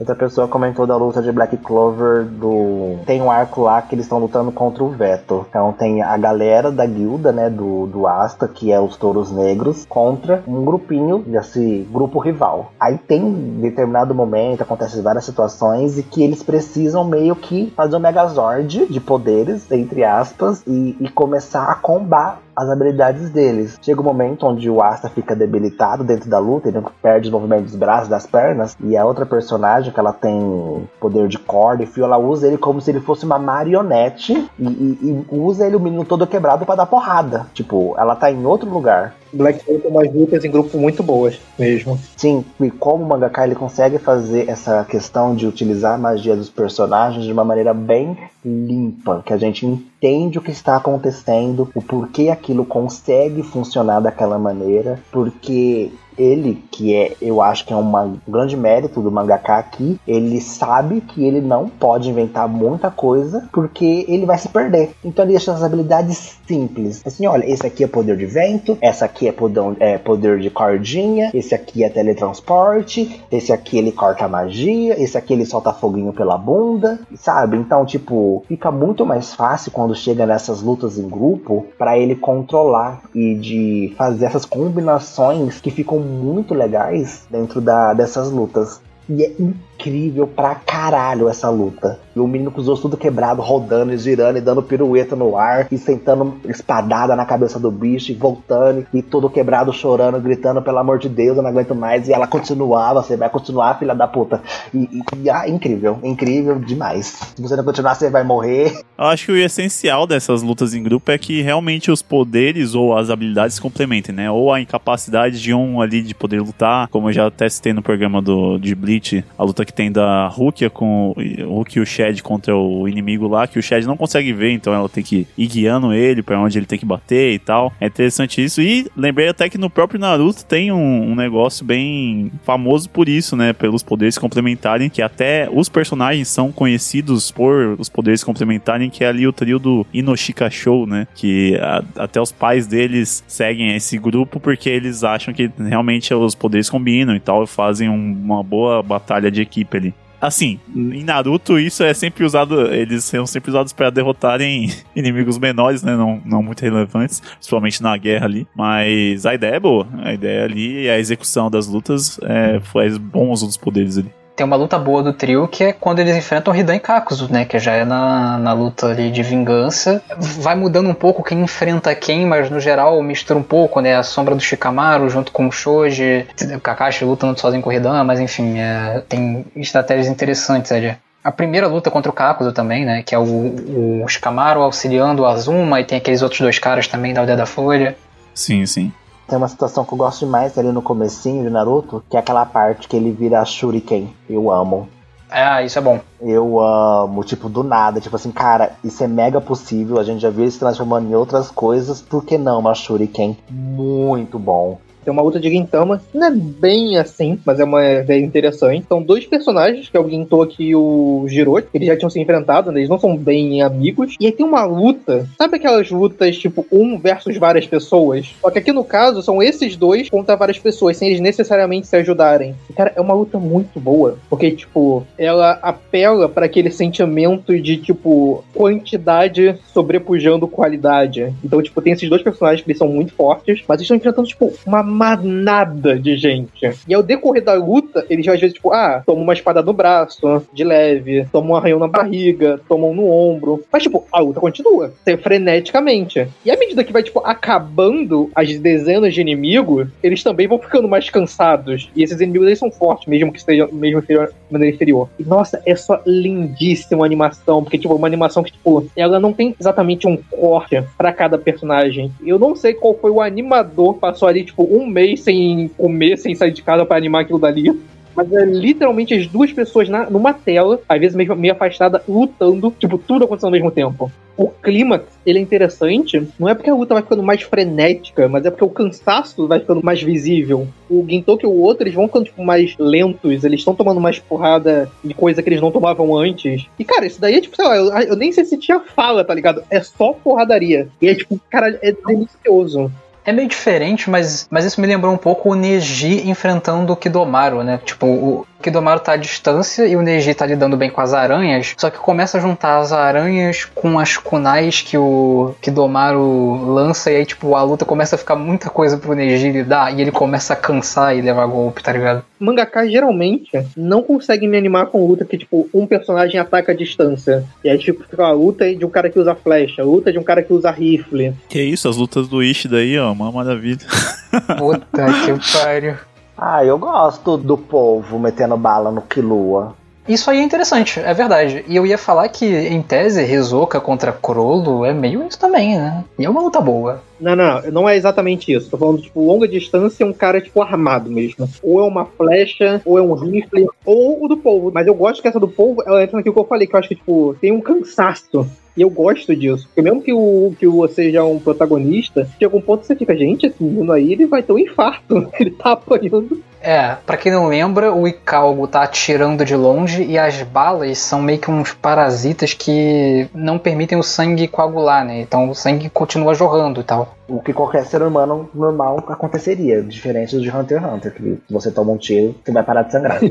F: Outra pessoa comentou da luta de Black Clover do. Tem um arco lá que eles estão lutando contra o Veto. Então tem a galera da guilda, né? Do, do Asta, que é os touros negros, contra um grupinho desse grupo rival. Aí tem determinado momento, acontecem várias situações, e que eles precisam meio que fazer um Megazord de poderes, entre aspas, e, e começar a combar as habilidades deles. Chega um momento onde o Asta fica debilitado dentro da luta, ele perde o movimento dos braços, das pernas, e a outra personagem que ela tem poder de corda e fio, ela usa ele como se ele fosse uma marionete e, e- e usa ele o menino todo quebrado pra dar porrada. Tipo, ela tá em outro lugar.
D: Black Hole tem umas lutas em grupo muito boas mesmo.
F: Sim, e como o mangaka ele consegue fazer essa questão de utilizar a magia dos personagens de uma maneira bem limpa, que a gente entende o que está acontecendo, o porquê aquilo consegue funcionar daquela maneira, porque ele, que é, eu acho que é um grande mérito do mangaka aqui, ele sabe que ele não pode inventar muita coisa, porque ele vai se perder. Então ele deixa as habilidades simples. Assim, olha, esse aqui é poder de vento, essa aqui é poder, é poder de cordinha, esse aqui é teletransporte, esse aqui ele corta magia, esse aqui ele solta foguinho pela bunda, sabe? Então, tipo, fica muito mais fácil quando chega nessas lutas em grupo para ele controlar e de fazer essas combinações que ficam muito legais dentro da, dessas lutas. E é incrível pra caralho essa luta. E o menino com os ossos tudo quebrado, rodando e girando e dando pirueta no ar e sentando espadada na cabeça do bicho e voltando e todo quebrado, chorando, gritando, pelo amor de Deus, eu não aguento mais. E ela continuava, você vai continuar, filha da puta. E, e- e, ah, incrível, incrível demais. Se você não continuar, você vai morrer.
B: Eu acho que o essencial dessas lutas em grupo é que realmente os poderes ou as habilidades complementem, né? Ou a incapacidade de um ali de poder lutar, como eu já até citei no programa do, de Bleach a luta que tem da Rukia com Hulk e o Shed contra o inimigo lá, que o Shed não consegue ver, então ela tem que ir guiando ele para onde ele tem que bater e tal. É interessante isso. E lembrei até que no próprio Naruto tem um, um negócio bem famoso por isso, né? Pelos poderes complementarem, que até os personagens são conhecidos por os poderes complementarem, que é ali o trio do Inoshika Show, né? Que a, até os pais deles seguem esse grupo porque eles acham que realmente os poderes combinam e tal, e fazem um, uma boa batalha de equipe ali. Assim, em Naruto isso é sempre usado, eles são sempre usados para derrotarem inimigos menores, né, não, não muito relevantes, principalmente na guerra ali, mas a ideia é boa, a ideia ali e a execução das lutas é, faz bom uso dos poderes ali
A: tem uma luta boa do trio que é quando eles enfrentam Hidan e Kakuzu, né? Que já é na, na luta ali de vingança. Vai mudando um pouco quem enfrenta quem, mas no geral mistura um pouco, né? A sombra do Shikamaru junto com o Shoji, o Kakashi lutando sozinho com o Hidan, mas enfim, é, tem estratégias interessantes ali. A primeira luta contra o Kakuzu também, né? Que é o, o Shikamaru auxiliando o Azuma e tem aqueles outros dois caras também da Aldeia da Folha.
B: Sim, sim.
F: Tem uma situação que eu gosto demais ali no comecinho de Naruto, que é aquela parte que ele vira Shuriken. Eu amo.
A: Ah, isso é bom.
F: Eu amo, tipo, do nada. Tipo assim, cara, isso é mega possível. A gente já viu ele se transformando em outras coisas. Por que não uma Shuriken? Muito bom.
D: Tem uma luta de Gintama, não é bem assim, mas é uma ideia interessante. São dois personagens, que é o Gintoki e o Jiroki, eles já tinham se enfrentado, né? eles não são bem amigos. E aí tem uma luta, sabe aquelas lutas tipo um versus várias pessoas? Só que aqui no caso são esses dois contra várias pessoas, sem eles necessariamente se ajudarem. E, cara, é uma luta muito boa, porque tipo, ela apela para aquele sentimento de tipo quantidade sobrepujando qualidade. Então, tipo, tem esses dois personagens que eles são muito fortes, mas eles estão enfrentando tipo uma manada de gente. E ao decorrer da luta, eles às vezes, tipo, ah, toma uma espada no braço, de leve, toma um arranhão na barriga, toma um no ombro. Mas, tipo, a luta continua, freneticamente. E à medida que vai, tipo, acabando as dezenas de inimigos, eles também vão ficando mais cansados. E esses inimigos, eles são fortes, mesmo que estejam mesmo inferior, de maneira inferior. E, nossa, é só lindíssima a animação, porque, tipo, uma animação que, tipo, ela não tem exatamente um corte para cada personagem. Eu não sei qual foi o animador passou ali, tipo, um um mês sem comer, sem sair de casa para animar aquilo dali. Mas é literalmente as duas pessoas na, numa tela, às vezes meio, meio afastada, lutando, tipo, tudo acontecendo ao mesmo tempo. O clímax, ele é interessante, não é porque a luta vai ficando mais frenética, mas é porque o cansaço vai ficando mais visível. O Gintoki e o outro, eles vão ficando tipo, mais lentos, eles estão tomando mais porrada de coisa que eles não tomavam antes. E, cara, isso daí é tipo, sei lá, eu, eu nem sei se tinha fala, tá ligado? É só porradaria. E é tipo, cara, é delicioso.
A: É meio diferente, mas, mas isso me lembrou um pouco o Neji enfrentando o Kidomaru, né? Tipo, o Kidomaru tá à distância e o Neji tá lidando bem com as aranhas, só que começa a juntar as aranhas com as kunais que o Kidomaru lança e aí, tipo, a luta começa a ficar muita coisa pro Neji lidar e ele começa a cansar e levar golpe, tá ligado?
D: Mangaka geralmente não consegue me animar com luta que, tipo, um personagem ataca a distância. E aí, tipo, fica a luta de um cara que usa flecha, a luta de um cara que usa rifle.
B: Que isso, as lutas do Ishi daí, ó, uma maravilha.
A: Puta que pariu.
F: Ah, eu gosto do povo metendo bala no Kilua.
A: Isso aí é interessante, é verdade. E eu ia falar que, em tese, Rizoka contra Crollo é meio isso também, né? E é uma luta boa.
D: Não, não, não é exatamente isso. Tô falando, tipo, longa distância é um cara, tipo, armado mesmo. Ou é uma flecha, ou é um rifle, ou o do povo. Mas eu gosto que essa do povo, ela entra naquilo que eu falei, que eu acho que, tipo, tem um cansaço. E eu gosto disso. Porque mesmo que o que o seja um protagonista, de algum ponto você fica, gente, esse menino aí, ele vai ter um infarto. Ele tá apanhando
A: é, para quem não lembra, o Icalgo tá atirando de longe e as balas são meio que uns parasitas que não permitem o sangue coagular, né? Então o sangue continua jorrando e tal.
F: O que qualquer ser humano normal aconteceria, diferente de Hunter x Hunter, que você toma um tiro, você vai parar de sangrar.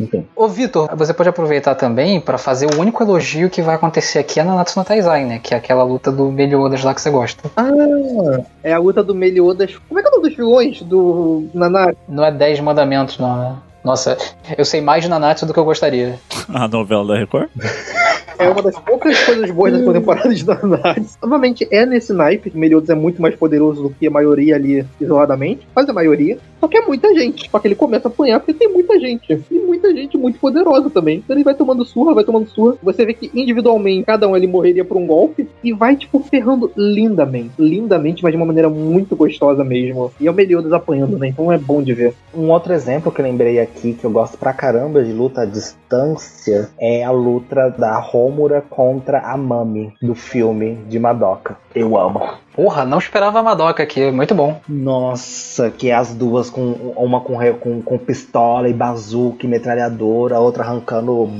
A: Enfim. Ô Vitor, você pode aproveitar também para fazer o único elogio que vai acontecer aqui é na Natsu no Taizai, né? Que é aquela luta do Meliodas lá que você gosta.
D: Ah, é a luta do Meliodas. Como é que é o nome dos vilões do Nanatsu?
A: Não é 10 mandamentos, não, né? Nossa, eu sei mais de Nanatsu do que eu gostaria.
B: A novela da Record?
D: é uma das poucas coisas boas dessa temporada de Danads. Novamente, é nesse naipe. Meliodas é muito mais poderoso do que a maioria ali isoladamente. Mas a maioria. Só que é muita gente. Só que ele começa a apanhar porque tem muita gente. E muita gente muito poderosa também. Então ele vai tomando surra, vai tomando surra. Você vê que individualmente cada um ele morreria por um golpe. E vai, tipo, ferrando lindamente. Lindamente, mas de uma maneira muito gostosa mesmo. E é o Meliodas apanhando, né? Então é bom de ver.
F: Um outro exemplo que eu lembrei aqui, que eu gosto pra caramba de luta à distância, é a luta da Homura contra a Mami do filme de Madoka. Eu amo.
A: Porra, não esperava a Madoka aqui, muito bom.
F: Nossa, que é as duas com uma com, com, com pistola e bazuca e metralhadora, a outra arrancando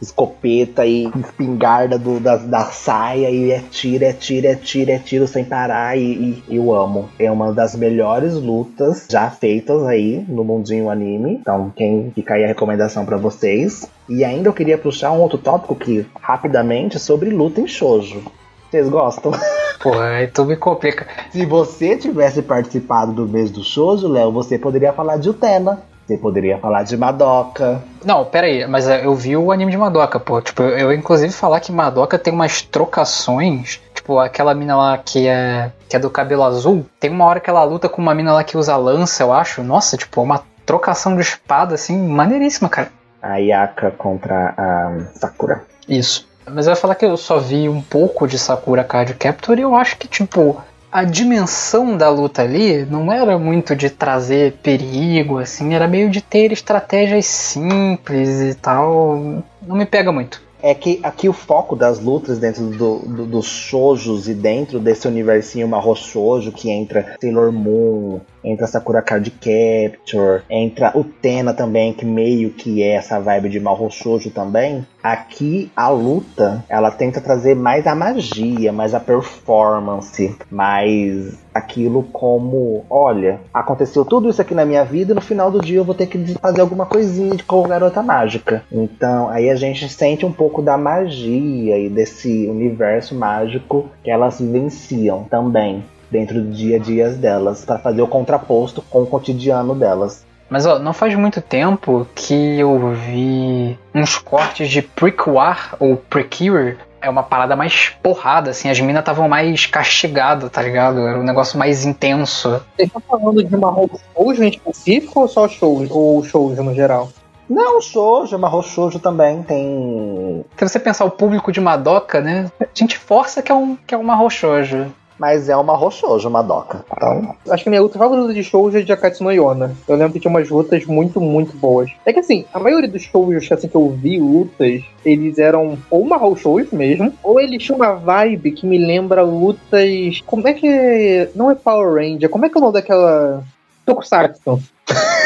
F: escopeta e espingarda do, da, da saia e é tiro, é tiro, é tiro, é tiro sem parar e, e eu amo. É uma das melhores lutas já feitas aí no mundinho anime. Então, quem fica aí a recomendação pra vocês. E ainda eu queria puxar um outro tópico que rapidamente sobre luta em shoujo. Vocês gostam?
A: Aí tu me complica.
F: Se você tivesse participado do mês do shoujo, Léo, você poderia falar de Utena. Você poderia falar de Madoka.
A: Não, pera aí, mas é, eu vi o anime de Madoka, pô. Tipo, eu, eu inclusive falar que Madoka tem umas trocações. Tipo, aquela mina lá que é, que é do cabelo azul. Tem uma hora que ela luta com uma mina lá que usa lança, eu acho. Nossa, tipo, uma trocação de espada, assim, maneiríssima, cara.
F: A Yaka contra a Sakura.
A: Isso. Mas eu ia falar que eu só vi um pouco de Sakura Card Captor e eu acho que, tipo, a dimensão da luta ali não era muito de trazer perigo, assim, era meio de ter estratégias simples e tal. Não me pega muito.
F: É que aqui o foco das lutas dentro do, do- dos shoujos e dentro desse universinho marro shoujo que entra Sailor Moon, entra Sakura Card Capture, entra o Tena também, que meio que é essa vibe de marro shoujo também. Aqui a luta, ela tenta trazer mais a magia, mais a performance, mais aquilo como, olha, aconteceu tudo isso aqui na minha vida e no final do dia eu vou ter que fazer alguma coisinha de com garota mágica. Então, aí a gente sente um pouco da magia e desse universo mágico que elas vivenciam também dentro do dia a dia delas, para fazer o contraposto com o cotidiano delas.
A: Mas ó, não faz muito tempo que eu vi uns cortes de Prequar ou Precure. É uma parada mais porrada, assim, as minas estavam mais castigadas, tá ligado? Era um negócio mais intenso.
D: Vocês estão falando de uma shoujo em específico ou só shoujo? Ou shoujo no geral?
F: Não, shoujo, marro shoujo também tem,
A: Se você pensar o público de Madoka, né? A gente força que é um, que é uma roxojo.
F: Mas é uma marro shoujo, Madoka. Então,
D: Acho que minha luta favorita de shoujo é de Akatsu Yona. Eu lembro que tinha umas lutas muito, muito boas. É que assim, a maioria dos shoujos assim, que eu vi lutas, eles eram ou marro shoujo mesmo, ou eles tinham uma vibe que me lembra lutas... Como é que é? Não é Power Ranger, como é que é o nome daquela... Tokusatsu.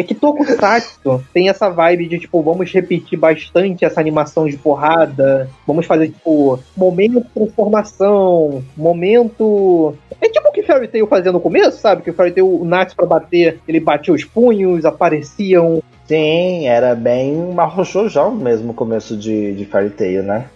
D: É que Tokusatsu tem essa vibe de, tipo, vamos repetir bastante essa animação de porrada, vamos fazer, tipo, momento de transformação, momento... É tipo o que Fairy Tail fazia no começo, sabe? Que o Fairy Tail, o Natsu pra bater, ele batia os punhos, apareciam...
F: sim, era bem marro shoujão mesmo o começo de, de Fairy Tail, né?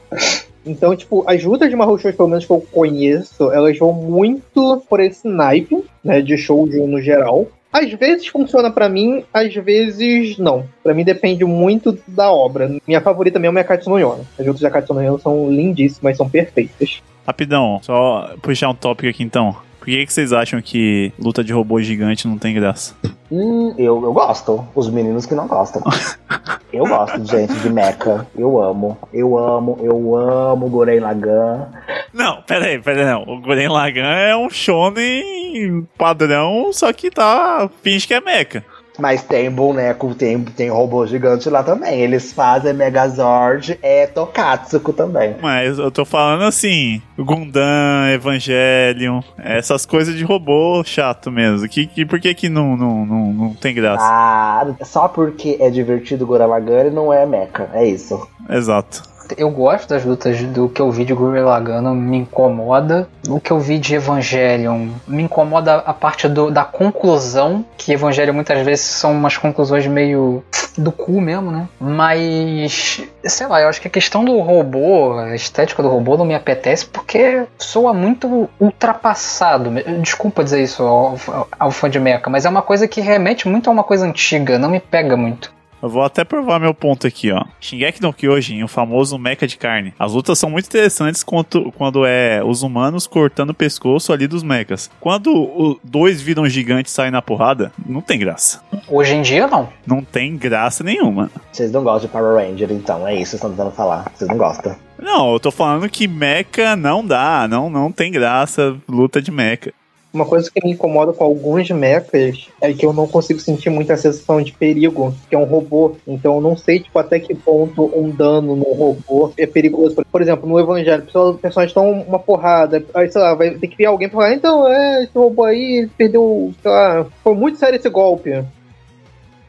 D: Então, tipo, as lutas de Mahou pelo menos que eu conheço, elas vão muito por esse naipe, né, de shoujo no geral. Às vezes funciona pra mim, às vezes não. Pra mim depende muito da obra. Minha favorita mesmo é a Katsuno Yona. As lutas da Katsuno são lindíssimas, são perfeitas.
B: Rapidão, só puxar um tópico aqui então. Por que, que vocês acham que luta de robô gigante não tem graça?
F: Hum, eu, eu gosto. Os meninos que não gostam. eu gosto de gente de mecha. Eu amo. Eu amo, eu amo Goren Lagan.
B: Não, pera aí, pera aí, não. O Guren Lagan é um shonen padrão, só que tá... finge que é mecha.
F: Mas tem boneco, tem, tem robô gigante lá também. Eles fazem Megazord, é Tokatsuko também.
B: Mas eu tô falando assim, Gundam, Evangelion, essas coisas de robô chato mesmo. Que, que, por que que não, não, não, não tem graça?
F: Ah, só porque é divertido Goren Lagan e não é mecha. É isso.
B: Exato.
A: Eu gosto das lutas do que eu vi de Gurren Lagann, não me incomoda. O que eu vi de Evangelion me incomoda a parte do- da conclusão, que Evangelion muitas vezes são umas conclusões meio do cu mesmo, né? Mas, sei lá, eu acho que a questão do robô, a estética do robô não me apetece porque soa muito ultrapassado. Desculpa dizer isso ao, ao fã de mecha, mas é uma coisa que remete muito a uma coisa antiga, não me pega muito.
B: Eu vou até provar meu ponto aqui, ó. Shingeki no Kyojin, o famoso mecha de carne. As lutas são muito interessantes quando, quando é os humanos cortando o pescoço ali dos mechas. Quando dois viram gigantes e saem na porrada, não tem graça.
A: Hoje em dia, não.
B: Não tem graça nenhuma.
F: Vocês não gostam de Power Ranger, então. É isso que vocês estão tentando falar. Vocês não gostam.
B: Não, eu tô falando que mecha não dá, não, não tem graça luta de mecha.
D: Uma coisa que me incomoda com alguns mechas é que eu não consigo sentir muita sensação de perigo, que é um robô. Então eu não sei, tipo, até que ponto um dano no robô é perigoso. Por exemplo, no Evangelho, os personagens estão uma porrada. Aí, sei lá, vai ter que vir alguém pra falar, então, é, esse robô aí perdeu, sei lá, foi muito sério esse golpe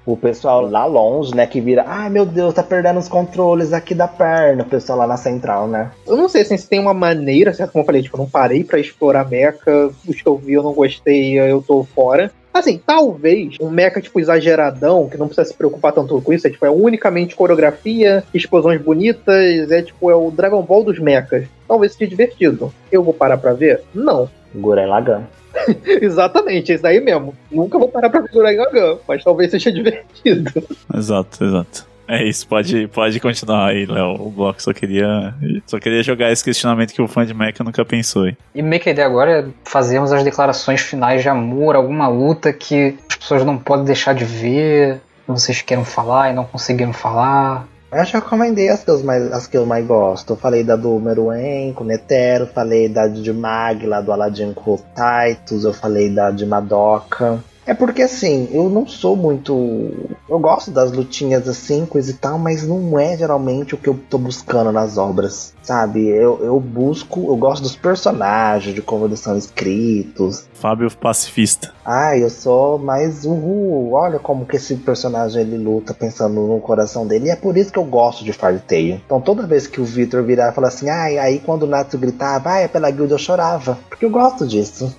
F: o pessoal lá longe, né, que vira, ai meu Deus, tá perdendo os controles aqui da perna, o pessoal lá na central, né?
D: Eu não sei assim, se tem uma maneira, certo? Como eu falei, tipo, eu não parei para explorar mecha, os que eu vi eu não gostei, eu tô fora. Assim, talvez um mecha, tipo, exageradão, que não precisa se preocupar tanto com isso, é, tipo, é unicamente coreografia, explosões bonitas, é tipo, é o Dragon Ball dos mechas. Talvez seja divertido. Eu vou parar pra ver? Não.
F: Gurren Lagann.
D: Exatamente, é isso aí mesmo. Nunca vou parar pra figurar em Gagan, mas talvez seja divertido.
B: Exato, exato. É isso, pode, pode continuar aí, Léo. O bloco só queria, só queria jogar esse questionamento que o fã de Mecha nunca pensou. Hein?
A: E meio que a ideia agora é fazermos as declarações finais de amor, alguma luta que as pessoas não podem deixar de ver, que vocês queiram falar e não conseguiram falar.
F: Eu já recomendei as que, eu mais, as que eu mais gosto. Eu falei da do Meruem com Netero, falei da de Mag, lá do Aladdin com o Titus, eu falei da de Madoka. É porque assim, eu não sou muito. Eu gosto das lutinhas assim, coisa e tal, mas não é geralmente o que eu tô buscando nas obras, sabe? Eu, eu busco, eu gosto dos personagens, de como eles são escritos.
B: Fábio pacifista.
F: Ah, eu sou mais uhul, olha como que esse personagem ele luta pensando no coração dele. E é por isso que eu gosto de Fairy Tail. Então toda vez que o Victor virar e falar assim, ah, aí quando o Natsu gritava, ah, é pela guilda eu chorava. Porque eu gosto disso.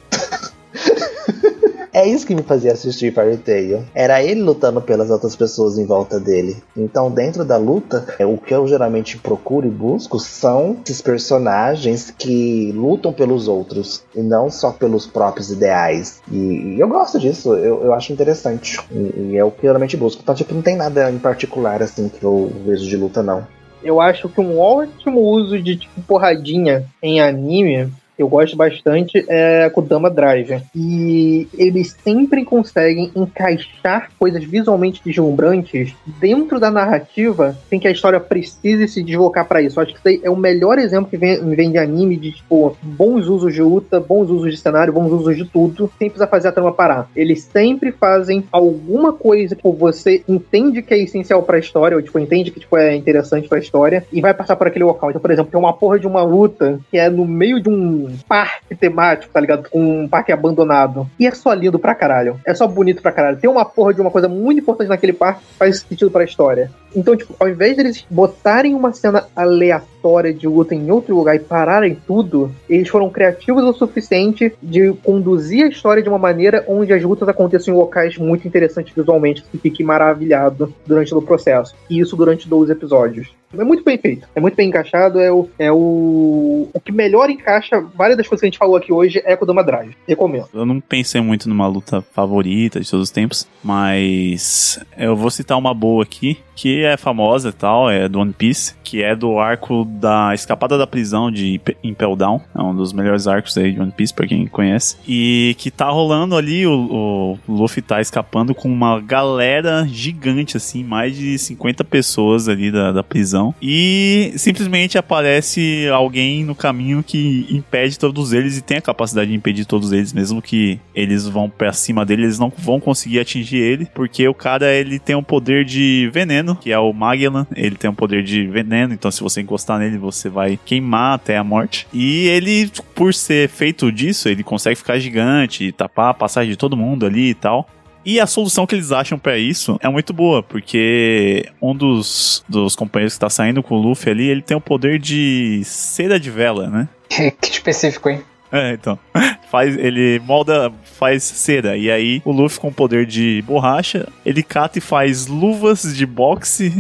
F: É isso que me fazia assistir Fairy Tail. Era ele lutando pelas outras pessoas em volta dele. Então, dentro da luta, é, o que eu geralmente procuro e busco são esses personagens que lutam pelos outros e não só pelos próprios ideais. E, e eu gosto disso, eu, eu acho interessante. E, e, é o que eu geralmente busco. Então, tipo, não tem nada em particular assim que eu vejo de luta, não.
D: Eu acho que um ótimo uso de tipo, porradinha em anime eu gosto bastante é Kodama Drive. E eles sempre conseguem encaixar coisas visualmente deslumbrantes dentro da narrativa sem que a história precise se deslocar para isso. Acho que isso é o melhor exemplo que vem, vem de anime de, tipo, bons usos de luta, bons usos de cenário, bons usos de tudo, sem precisar fazer a trama parar. Eles sempre fazem alguma coisa que tipo, você entende que é essencial para a história, ou tipo, entende que tipo, é interessante para a história, e vai passar por aquele local. Então, por exemplo, tem uma porra de uma luta que é no meio de um parque temático, tá ligado? Um parque abandonado. E é só lindo pra caralho. É só bonito pra caralho. Tem uma porra de uma coisa muito importante naquele parque que faz sentido pra história. Então, tipo, ao invés deles botarem uma cena aleatória de luta em outro lugar e pararem tudo, eles foram criativos o suficiente de conduzir a história de uma maneira onde as lutas aconteçam em locais muito interessantes visualmente, que fique maravilhado durante o processo. E isso durante 12 episódios. É muito bem feito, é muito bem encaixado, é o, é o, o que melhor encaixa várias das coisas que a gente falou aqui hoje é Kodama Drive. Recomendo.
B: Eu não pensei muito numa luta favorita de todos os tempos, mas eu vou citar uma boa aqui, que é famosa e tal, é do One Piece, que é do arco da escapada da prisão de Impel Down, é um dos melhores arcos aí de One Piece, pra quem conhece, e que tá rolando ali, o, o Luffy tá escapando com uma galera gigante, assim, mais de 50 pessoas ali da, da prisão, e simplesmente aparece alguém no caminho que impede todos eles e tem a capacidade de impedir todos eles, mesmo que eles vão pra cima dele, eles não vão conseguir atingir ele, porque o cara, ele tem um poder de veneno veneno, que é o Magellan. Ele tem um poder de veneno, então se você encostar nele, você vai queimar até a morte. E ele, por ser feito disso, ele consegue ficar gigante, tapar a passagem de todo mundo ali e tal. E a solução que eles acham para isso é muito boa, porque um dos, dos companheiros que tá saindo com o Luffy ali, ele tem o poder de cera de vela, né?
A: que específico, hein?
B: É, então. Faz, ele molda, faz cera. E aí o Luffy, com poder de borracha, ele cata e faz luvas de boxe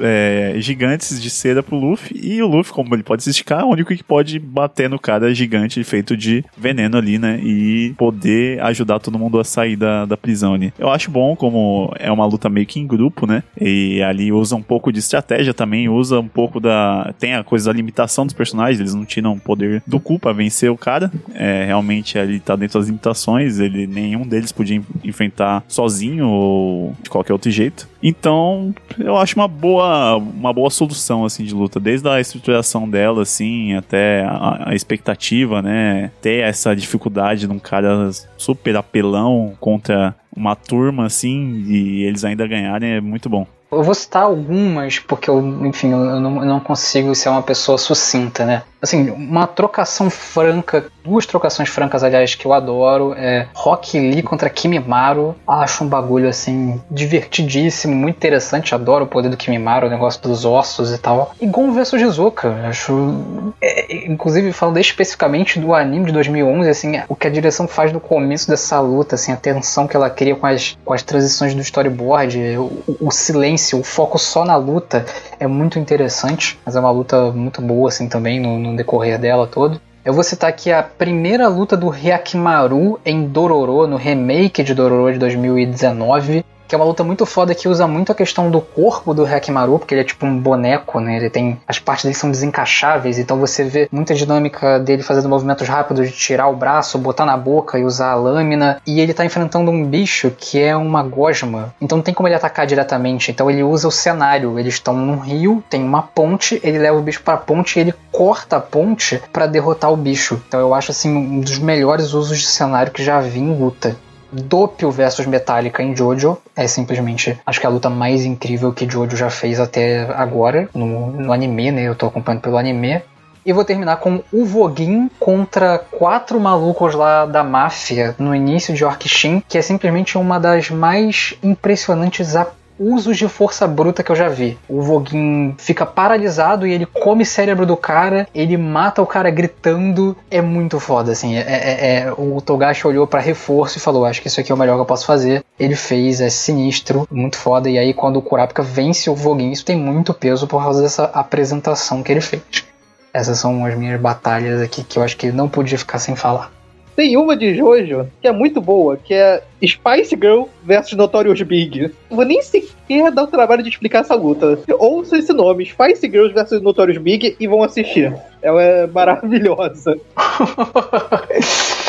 B: é, gigantes de cera pro Luffy. E o Luffy, como ele pode se esticar, é o único que pode bater no cara gigante feito de veneno ali, né? E poder ajudar todo mundo a sair da, da prisão ali. Eu acho bom como é uma luta meio que em grupo, né? E ali usa um pouco de estratégia também, usa um pouco da. Tem a coisa da limitação dos personagens, eles não tiram poder do cu pra vencer o cara. É, realmente ali tá dentro das limitações, ele nenhum deles podia enfrentar sozinho ou de qualquer outro jeito. Então, eu acho uma boa, uma boa solução assim de luta, desde a estruturação dela assim, até a, a expectativa, né? Ter essa dificuldade num cara super apelão contra uma turma assim e eles ainda ganharem é muito bom.
A: Eu vou citar algumas, porque eu, enfim, eu não, eu não consigo ser uma pessoa sucinta, né? Assim, uma trocação franca, duas trocações francas, aliás, que eu adoro, é Rock Lee contra Kimimaro. Acho um bagulho, assim, divertidíssimo, muito interessante. Adoro o poder do Kimimaro, o negócio dos ossos e tal. E Gon vs Jizuka, acho... É, inclusive, falando especificamente do anime de 2011, assim, o que a direção faz no começo dessa luta, assim, a tensão que ela cria com as, com as transições do storyboard, o, o silêncio, o foco só na luta, é muito interessante. Mas é uma luta muito boa, assim, também, no, no decorrer dela todo. Eu vou citar aqui a primeira luta do Hyakimaru em Dororo, no remake de Dororo de 2019 que é uma luta muito foda que usa muito a questão do corpo do Hakimaru, porque ele é tipo um boneco, né? Ele tem. As partes dele são desencaixáveis, então você vê muita dinâmica dele fazendo movimentos rápidos de tirar o braço, botar na boca e usar a lâmina. E ele tá enfrentando um bicho que é uma gosma. Então não tem como ele atacar diretamente. Então ele usa o cenário. Eles estão num rio, tem uma ponte, ele leva o bicho pra ponte e ele corta a ponte para derrotar o bicho. Então eu acho assim um dos melhores usos de cenário que já vi em luta. Doppio versus Metallica em Jojo é simplesmente, acho que a luta mais incrível que Jojo já fez até agora, no, no anime, né? Eu tô acompanhando pelo anime. E vou terminar com o Voguin contra quatro malucos lá da máfia no início de Orkshin, que é simplesmente uma das mais impressionantes usos de força bruta que eu já vi. O Voguin fica paralisado e ele come cérebro do cara, ele mata o cara gritando. É muito foda, assim. É, é, é o Togashi olhou para reforço e falou: Acho que isso aqui é o melhor que eu posso fazer. Ele fez, é sinistro, muito foda. E aí, quando o Kurapika vence o Voguin, isso tem muito peso por causa dessa apresentação que ele fez. Essas são as minhas batalhas aqui que eu acho que não podia ficar sem falar.
D: Tem uma de Jojo que é muito boa, que é Spice Girl versus Notorious Big. Vou nem sequer dar o trabalho de explicar essa luta. Ouça esse nome, Spice Girls versus Notorious Big, e vão assistir. Ela é maravilhosa.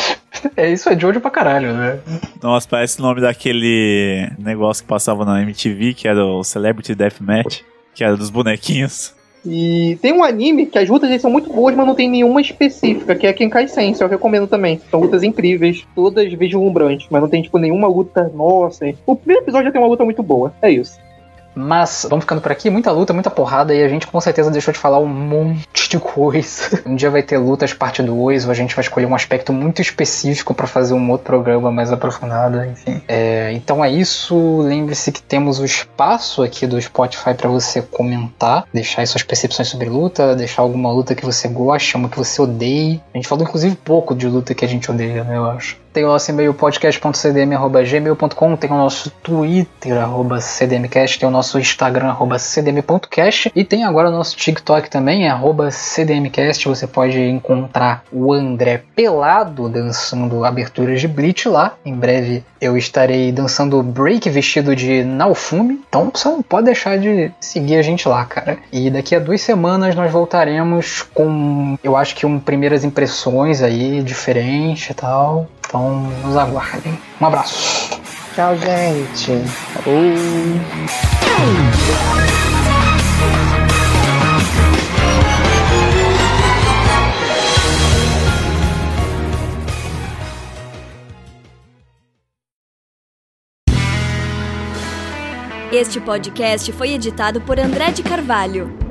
A: É isso, é Jojo pra caralho, né?
B: Nossa, parece o nome daquele negócio que passava na MTV, que era o Celebrity Deathmatch, que era dos bonequinhos.
D: E tem um anime que as lutas deles são muito boas, mas não tem nenhuma específica, que é Kenkai Sense, eu recomendo também. São lutas incríveis, todas vislumbrantes, mas não tem, tipo, nenhuma luta, nossa. O primeiro episódio já tem uma luta muito boa, é isso.
A: Mas vamos ficando por aqui, muita luta, muita porrada, e a gente com certeza deixou de falar um monte de coisa. Um dia vai ter lutas parte 2, ou a gente vai escolher um aspecto muito específico para fazer um outro programa mais aprofundado, enfim. É, então é isso. Lembre-se que temos o espaço aqui do Spotify para você comentar, deixar suas percepções sobre luta, deixar alguma luta que você gosta, uma que você odeie. A gente falou inclusive pouco de luta que a gente odeia, né, eu acho tem o nosso e-mail podcast.cdm.gmail.com, tem o nosso Twitter, arroba cdmcast, tem o nosso Instagram, arroba cdm.cast, e tem agora o nosso TikTok também, arroba cdmcast, você pode encontrar o André pelado dançando aberturas de Bleach lá, em breve eu estarei dançando break vestido de Naofumi, então você não pode deixar de seguir a gente lá, cara. E daqui a duas semanas nós voltaremos com, eu acho que um primeiras impressões aí, diferente e tal. Então nos aguardem. Um abraço.
C: Tchau, gente.
G: Este podcast foi editado por André de Carvalho.